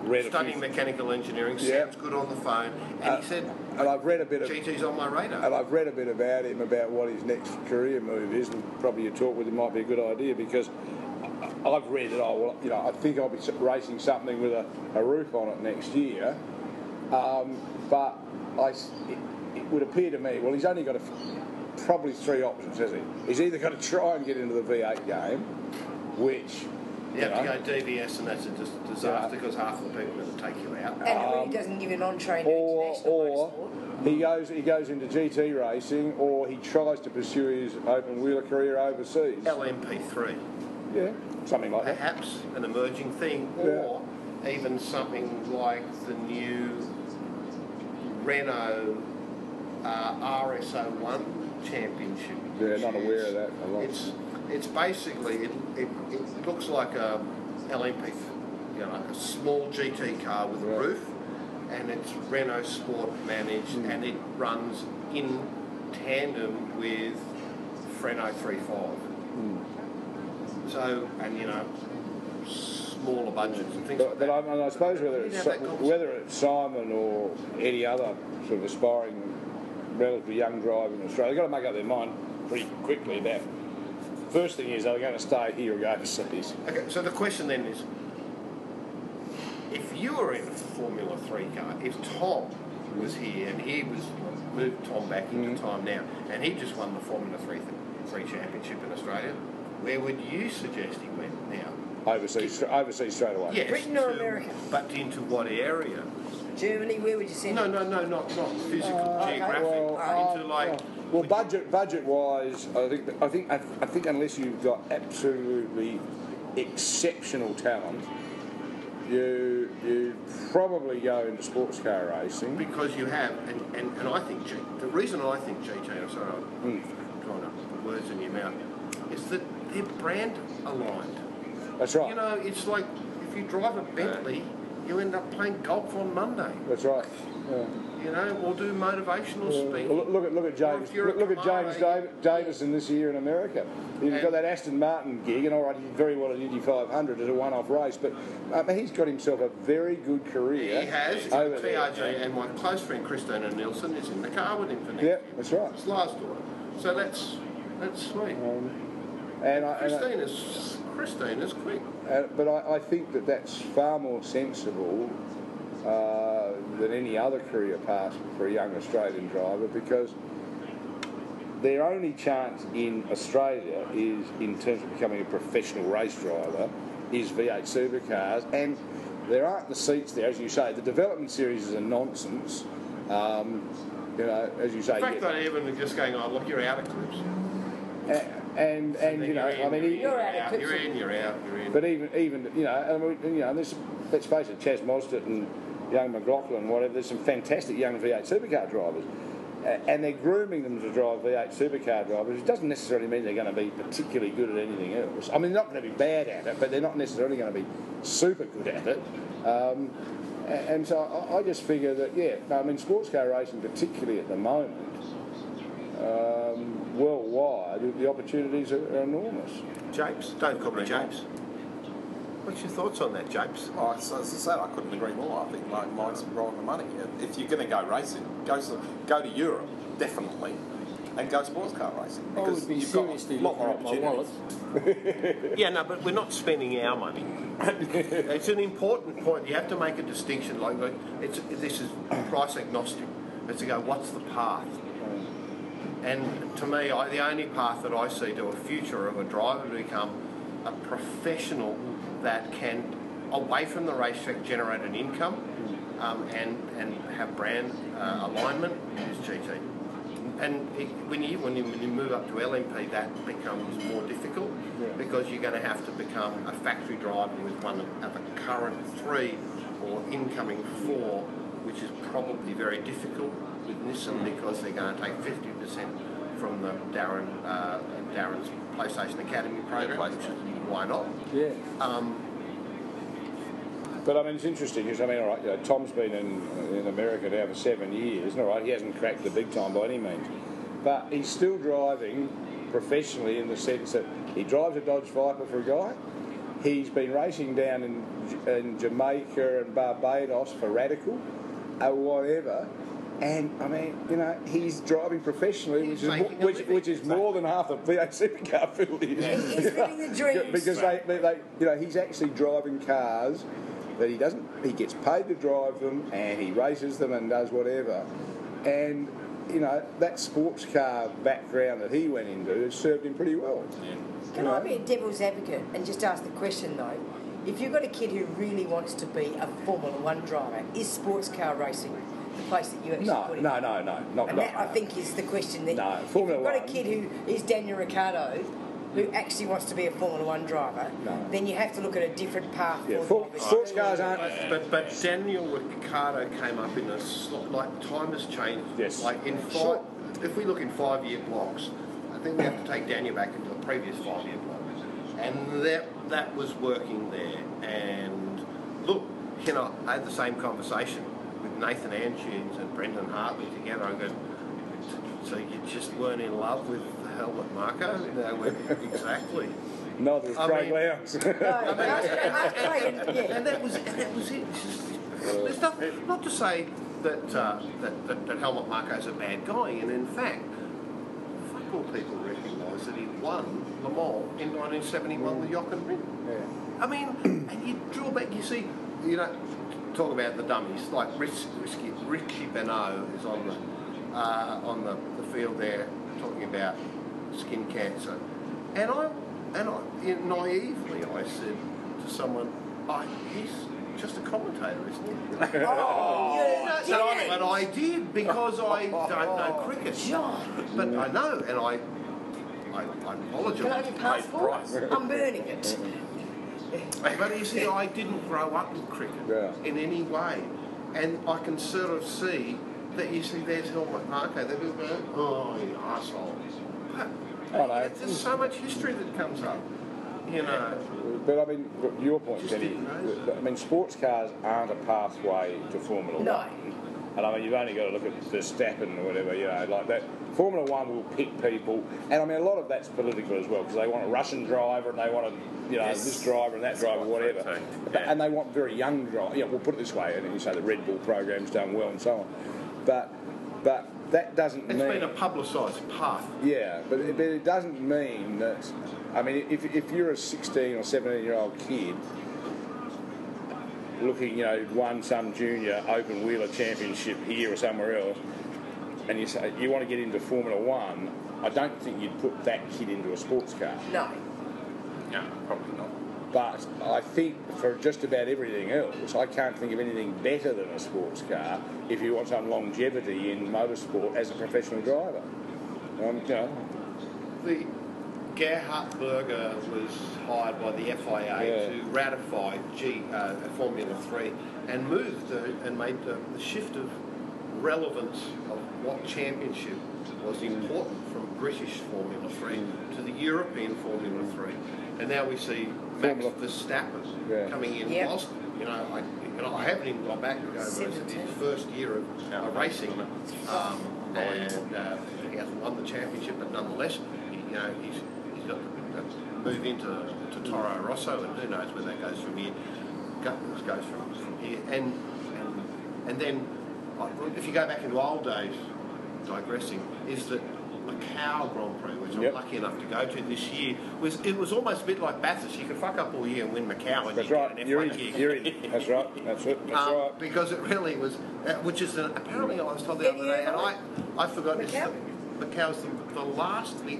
read a studying mechanical engineering, Yeah. sounds good on the phone, and Uh, he said, and I've read a bit of GT's on my radar. And I've read a bit about him, about what his next career move is, and probably a talk with him might be a good idea because I've read it. Oh, well, you know, I think I'll be racing something with a, a roof on it next year. Um, but I, it, it would appear to me, well, he's only got a, probably three options, has he? He's either got to try and get into the V8 game, which You have to go DVS, and that's a dis- disaster because half the people are going to take you out. And it really doesn't give you an entree into or, international or motorsport. he goes he goes into GT racing, or he tries to pursue his open wheeler career overseas. LMP3, Yeah, something like that. perhaps an emerging thing, Yeah. or even something like the new Renault uh, RS01 championship. Yeah, not aware of that. a lot. It's it's basically it, it, it looks like a LMP, you know, like a small GT car with a Right. roof, and it's Renault Sport managed, Hmm. and it runs in tandem with Freno 35. Hmm. So, and you know, smaller budgets and things But, like but that. I, and I suppose whether it's have that Si- conversation. whether it's Simon or any other sort of aspiring, relatively young driver in Australia, they've got to make up their mind pretty quickly about. First thing is, are they going to stay here or go overseas? Okay, so the question then is, if you were in a Formula Three car, if Tom was here and he was moved Tom back into Mm. time now, and he just won the Formula Three Three Championship in Australia, where would you suggest he went now? Overseas, overseas straight away. Yes, Britain or to- America? But into what area? Germany, where would you send No, him? no, no, not not physical, Uh, geographic. well, into like. Well, budget budget wise, I think I think I, I think unless you've got absolutely exceptional talent, you you probably go into sports car racing. Because you have, and, and, and I think G, the reason I think GT, I'm sorry, I'm Mm. trying to put words in your mouth, is that they're brand aligned. That's right. You know, it's like if you drive a Bentley, you end up playing golf on Monday. That's right. Yeah. You know, or do motivational Yeah. speed. Well, look, at look at James look, look at James Dav- Davison this year in America. He's got that Aston Martin gig, and all right, he did very well at Indy 500 as a one-off race, but um, he's got himself a very good career. He has. over TRG, there. and my close friend Christina Nielsen is in the car with him for next Yeah, year. that's right. It's Lars' daughter. So that's that's sweet. Um, and I, and I, Christina's Christina's quick. Uh, but I, I think that that's far more sensible uh, than any other career path for a young Australian driver because their only chance in Australia is, in terms of becoming a professional race driver, is V8 supercars, and there aren't the seats there, as you say. The development series is a nonsense. Um, you know, as you say, In fact, yeah. not even just going, oh, look, you're out of clips. A- and and then you know, you're in, I mean, you're you're out, you're in, you're out, you're in. But even even you know, I mean, you know, this, let's face it, Chaz Mostert and young McLaughlin, whatever. There's some fantastic young V8 supercar drivers, A- and they're grooming them to drive V8 supercar drivers. It doesn't necessarily mean they're going to be particularly good at anything else. I mean, they're not going to be bad at it, but they're not necessarily going to be super good at it. Um, and so I, just figure that yeah, I mean, sports car racing, particularly at the moment. Um, worldwide, the opportunities are, enormous. Japes, call me Japes. What's your thoughts on that, Japes? Oh, as as I said, I couldn't agree more. I think like Mike's right on the money. If you're going to go racing, go to, go to Europe, definitely. and go sports car racing. I Because would be you've got a lot more looking opportunities. Yeah, no, but we're not spending our money. it's an important point. You have to make a distinction. Like, like it's this is price agnostic. It's to go, what's the path? And to me, I, the only path that I see to a future of a driver to become a professional that can, away from the racetrack, generate an income um, and and have brand uh, alignment is GT. And it, when you when you when you move up to LMP, that becomes more difficult because you're going to have to become a factory driver with one of the current three or incoming four, which is probably very difficult with Nissan because they're going to take 50% from the Darren uh, Darren's PlayStation Academy program, which is why not? Yeah. Um, But I mean, it's interesting because I mean, all right, you know, Tom's been in in America now for seven years. and All right, he hasn't cracked the big time by any means, but he's still driving professionally in the sense that he drives a Dodge Viper for a guy. He's been racing down in, in Jamaica and Barbados for Radical, or whatever. And I mean, you know, he's driving professionally, which is mo- making a which, which is more than half the V8 supercar field is. He's living the dreams. because they, they, they, you know, he's actually driving cars that he doesn't. He gets paid to drive them, and he races them and does whatever. And you know that sports car background that he went into has served him pretty well. Can I be a devil's advocate and just ask the question though? If you've got a kid who really wants to be a Formula One driver, is sports car racing the place that you actually No, put him? no, no, no, not And no. that I think is the question that No, if Formula you've got a kid who is Daniel Ricciardo, who actually wants to be a Formula One driver, No. then you have to look at a different path. Yeah, for for- him. sports cars aren't. But, but Daniel Ricciardo came up in a sl- like time has changed. Yes. Like in five, Sure. if we look in five year blocks, I think we have to take Daniel back into the previous five year block, and that that was working there. And look, you know, I had the same conversation with Nathan Antunes and Brendan Hartley together. I go, so you just weren't in love with Helmut Marko? They went exactly. Neither was I Craig mean- Lowndes. No, no, Craig. And that was and that was it. It's just- There's not, not to say that, uh, that, that that Helmut Marko's a bad guy, and in fact, fuck all people recognise that he won Le Mans in 1971 with Jochen Rindt. I mean, and you draw back, you see, you know, talk about the dummies like Rich, Risky, Richie Benaud is on the uh, on the, the field there talking about skin cancer, and I and I naively I said to someone, I, he's just a commentator, isn't he? Oh, you but, I, I did because I don't know cricket. John. But I know, and I I, I apologise. Can I have your passport? I'm burning it. But you see, I didn't grow up in cricket Yeah. in any way, and I can sort of see that you see there's Helmut Marko. They just go, oh, you asshole. But I know. there's so much history that comes up, you know. But I mean, your point, Just Kenny. I mean, sports cars aren't a pathway to Formula No. And I mean, you've only got to look at Verstappen or whatever, you know, like that. Formula One will pick people, and I mean, a lot of that's political as well, because they want a Russian driver and they want a, you know, Yes. this driver and that driver, whatever. Yeah. And they want very young drivers. Yeah, we'll put it this way, and you say the Red Bull program's done well and so on. But, but that doesn't It's mean. It's been a publicised path. Yeah, but it, but it doesn't mean that. I mean, if, if you're a 16 or 17 year old kid looking, you know, won some junior open wheeler championship here or somewhere else, and you say you want to get into Formula One, I don't think you'd put that kid into a sports car. No. No, probably not. But I think for just about everything else, I can't think of anything better than a sports car if you want some longevity in motorsport as a professional driver. Um, you know, The Gerhard Berger was hired by the FIA Yeah. to ratify G, uh, Formula 3 and moved the, and made the, the shift of relevance of what championship was important from British Formula 3 to the European Formula 3. And now we see Max Formula- Verstappen Yeah. coming in Yep. whilst, you know, I, you know, I haven't even gone back to go, but it's his first year of uh, racing. Um, and uh, he hasn't won the championship, but nonetheless, you know, he's, he's got to move into to Toro Rosso, and who knows where that goes from here. Go- Goes from, from here, and and and then if you go back into old days, digressing, is that Macau Grand Prix, which Yep. I'm lucky enough to go to this year, was it was almost a bit like Bathurst. You could fuck up all year and win Macau, and That's you right. an You're in. You're in. That's right. That's it. That's Um, right. Because it really was, uh, which is an, apparently I was told the other day, and I I forgot this. Macau? Macau's the, the last, the,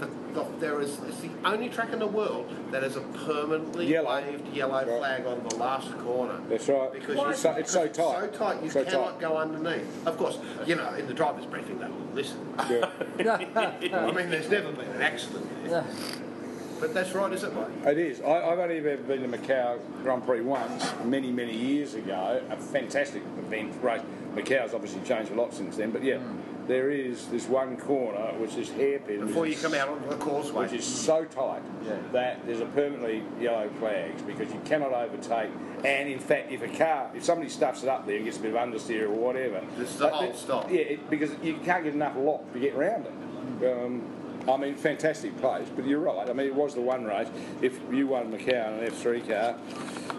the, the, there is it's the only track in the world that has a permanently Yellow. waved yellow Right. flag on the last corner. That's right. Because Why? you, It's so- it's so because tight. So tight, you So cannot tight. go underneath. Of course, you know, in the driver's briefing, they will listen. Yeah. I mean, there's never been an accident there. But that's right, is it, mate? It is. I, I've only ever been to Macau Grand Prix once, many, many years ago. A fantastic event race. Macau's obviously changed a lot since then, but yeah, mm. There is this one corner which is hairpin. Before you come out onto the causeway. Which is so tight that there's a permanently yellow flags because you cannot overtake. And in fact, if a car, if somebody stuffs it up there and gets a bit of understeer or whatever, This is the uh, whole stop. Yeah, it, because you can't get enough lock to get around it. Um, I mean, fantastic place, but you're right. I mean, it was the one race. If you won Macau in an F3 car,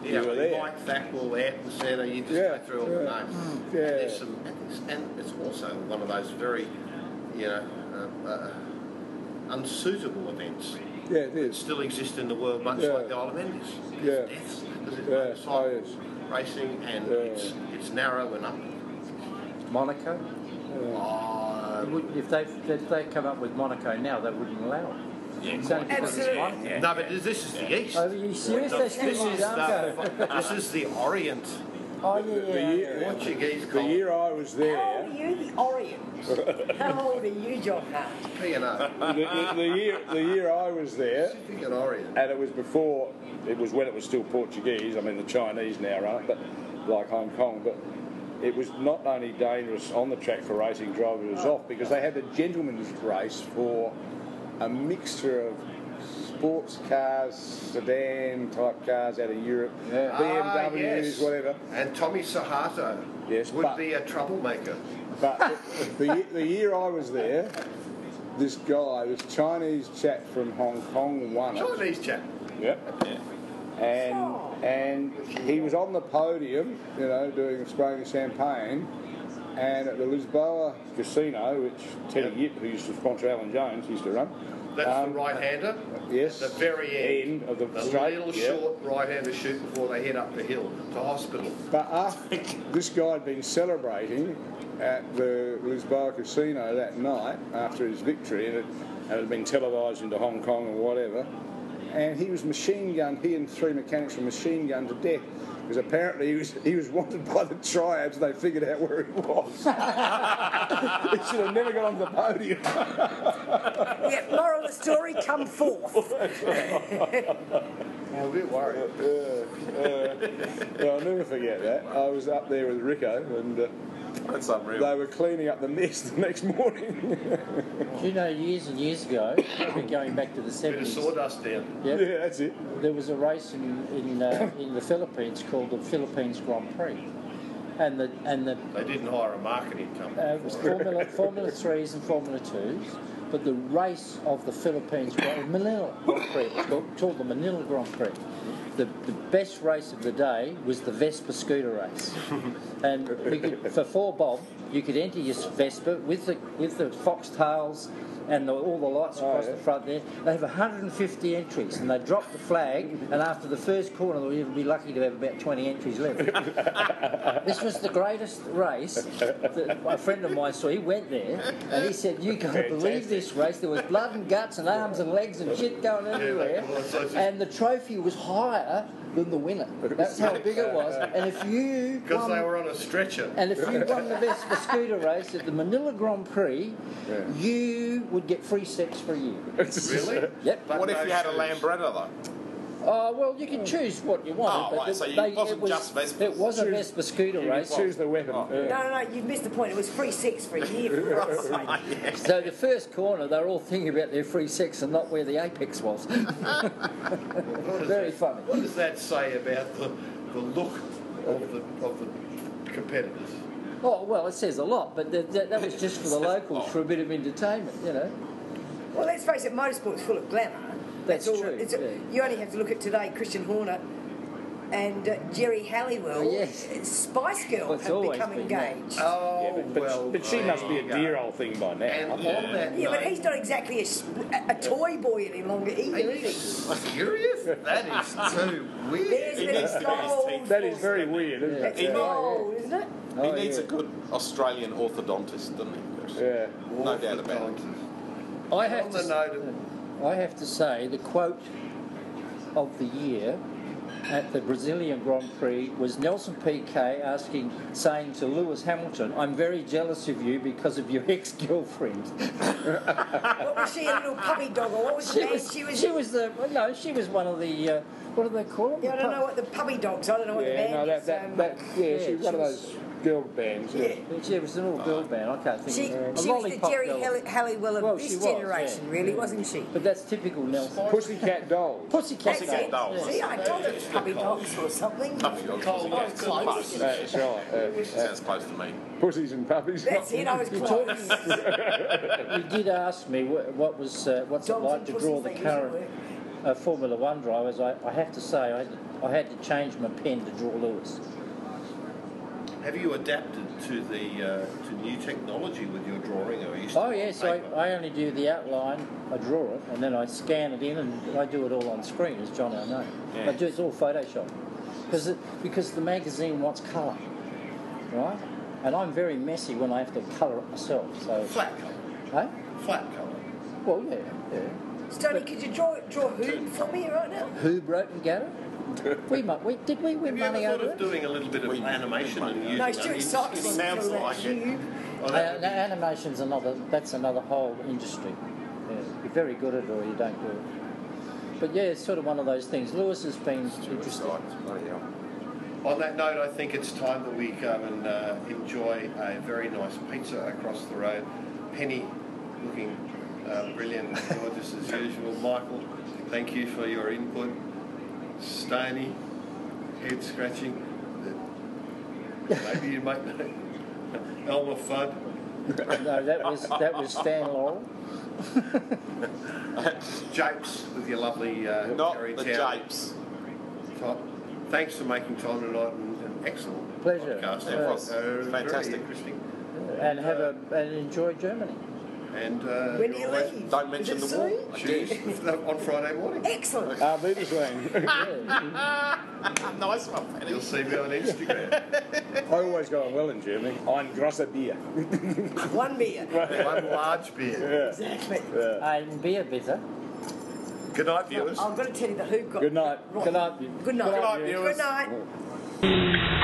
Yeah, you were there. Mike Thackwell, Ayrton Senna, you just Yeah, go through all the names. Mm. And, Yeah. there's some, and, it's, also one of those very, you know, uh, uh, unsuitable events Yeah, it that is. still exist in the world, much Yeah. like the Isle of Endes. Yeah. It's deaths, because it's Yeah. Oh, yes. racing and Yeah. it's, it's narrow and up. Monaco. Oh, Uh, would- If they if they come up with Monaco now, they wouldn't allow it. Yeah, It's only because it's Absolutely. Monaco. No, but this is the east. Oh, are you serious? They still This is, the, Arco. this is the Orient. Oh yeah, The yeah. year, Portuguese the year I was How old there, are you, the Orient? How old are you, John Hart? P&O. the, the, the year the year I was there, Pacific and Orient. and it was before it was when it was still Portuguese. I mean, the Chinese now run it, but like Hong Kong. But it was not only dangerous on the track for racing drivers, it was off because they had a gentleman's race for a mixture of sports cars, sedan type cars out of Europe, Ah, BMWs, yes. whatever. And Tommy Sahato Yes, would but- be a troublemaker. But the, the, the year I was there, this guy, this Chinese chap from Hong Kong won it. Chinese chap. Yep. And and he was on the podium, you know, doing spraying champagne. And at the Lisboa Casino, which Teddy Yip, who used to sponsor Alan Jones, used to run. That's um, the right-hander. Yes. The very end, of the, the straight. little yeah. short right-hander shoot before they head up the hill to hospital. But after this guy had been celebrating at the Lisboa Casino that night after his victory, and it, and it had been televised into Hong Kong or whatever, and he was machine gunned. He and three mechanics were machine gunned to death because apparently he was he was wanted by the triads. and They figured out where he was. he should have never got on the podium. Yeah, moral of the story, come forth. I'm a bit worried. Uh, uh, I'll never forget that. I was up there with Rico, and uh, That's unreal. they were cleaning up the mess the next morning. Do you know, years and years ago, we're going back to the Bit of seventies. sawdust down. Yep. yeah, that's it. There was a race in in, uh, in the Philippines called the Philippines Grand Prix, and the and the They didn't hire a marketing company. uh, it was Formula Formula Threes and Formula Twos, but the race of the Philippines Grand Manila Grand Prix it was called, called the Manila Grand Prix. The, the best race of the day was the Vespa scooter race, and we could, for four bob you could enter your Vespa with the with the foxtails and the, all the lights across yeah. the front there. They have 150 entries, and they drop the flag. And after the first corner, they'll even be lucky to have about 20 entries left. this was the greatest race that a friend of mine saw. He went there, and he said, "You can't believe this race. There was blood and guts and arms and legs and shit going everywhere, and the trophy was higher." Than the winner. That's how big it was. And if you Because they were on a stretcher. and if you won the best for scooter race at the Manila Grand Prix, you would get free sex for a year. Really? Yep. But What if no you had a shoes. Lambretta though? Oh well, you can choose what you want. Oh, but right, the- so you- they- it wasn't was, just Vespas. It was a Choose- Vespa scooter race. Choose the weapon. Oh. Yeah. No, no, no, you've missed the point. It was free sex for a year. For Christ's. So the first corner, they're all thinking about their free sex and not where the apex was. Very that- funny. What does that say about the, the look of the, of the competitors? Oh well, it says a lot, but that, that, that was just for the locals for a bit of entertainment, you know. Well, let's face it, motorsport's full of glamour. That's all. true, It's, yeah. You only have to look at today. Christian Horner and uh, Geri Halliwell, Oh, yes. Spice Girl, Well, have become been that. engaged. Oh, Yeah, but, but, well. but she must be a dear old thing by now. And on that Yeah, but he's not exactly a, a, a toy boy any longer either, Are you is he? serious? That is too weird. There's a bit of gold. that is very weird, isn't That's it? gold, isn't it? He Oh, needs yeah. a good Australian orthodontist, doesn't he? Yeah. No doubt about it. I have to the s- note of- I have to say the quote of the year at the Brazilian Grand Prix was Nelson Piquet asking, saying to Lewis Hamilton, "I'm very jealous of you because of your ex-girlfriend." What was she, a little puppy dog, or what was the she band was, she was she was the no, she was one of the uh, what do they call them? Yeah, I don't know what the puppy dogs. I don't know what the Yeah, band no, that, is. that, um, that, yeah, Yeah, was one of those girl bands. Yeah. yeah. She was an all girl band. I can't think She, of it. A she was the lollipop Geri girl. Halli- Halliwell of Well, this was, generation, yeah. really, wasn't she? But that's typical Nelson. Pussycat Dolls. Pussycat That's Pussycat it. Dolls. See, I told her it was puppy dogs or something. Puppy dogs. Oh, close. That's right. Uh, Sounds close to me. pussies and puppies. That's it, I was close. You did ask me what, what was uh, what's Dogs it like and to pussy draw the things current work. uh, Formula One drivers. I, I have to say I, I had to change my pen to draw Lewis. Have you adapted to the uh, to new technology with your drawing, or are you Oh yes, I. I only do the outline, I draw it, and then I scan it in, and I do it all on screen, as John I know. Yeah. I do it's all Photoshop because because the magazine wants colour, right? And I'm very messy when I have to colour it myself. So, flat colour. hey? Flat colour. Well, yeah, yeah. Stoney, could you draw draw who for me right now? Who broke and Gatter? we, mu- we did we win Have you money ever thought over of it? doing a little bit of animation and using No, Stuart onions? Sykes didn't sounds draw that like it. cube. Oh, Uh, would no, be- animation's another. That's another whole industry. Yeah, you're very good at it, or you don't do it. But yeah, it's sort of one of those things. Lewis has been interested. On that note, I think it's time that we go and uh, enjoy a very nice pizza across the road. Penny, looking uh, brilliant and gorgeous as usual. Michael, thank you for your input. Stoney, head scratching. Maybe you might know. Elmer Fudd. No, that was that was Stan Laurel. Japes with your lovely uh, Not Terry the Town japes. top. Thanks for making time tonight and an excellent Pleasure. podcast. Yeah, it was Uh, fantastic. Very interesting. And have a and enjoy Germany. And uh, When do you always, leave? Don't mention Is it the war. soon? Choose on Friday morning. Excellent. Ah, Beaverswing. nice one, Penny. You'll see me on Instagram. I always go on well in Germany. Ein grosser Bier. One beer. One large beer. Exactly. Ein Bier bitte. Good night, viewers. I've got to tell you the Who got Good night. Right. Good night. Good night. Good night, viewers. Good night.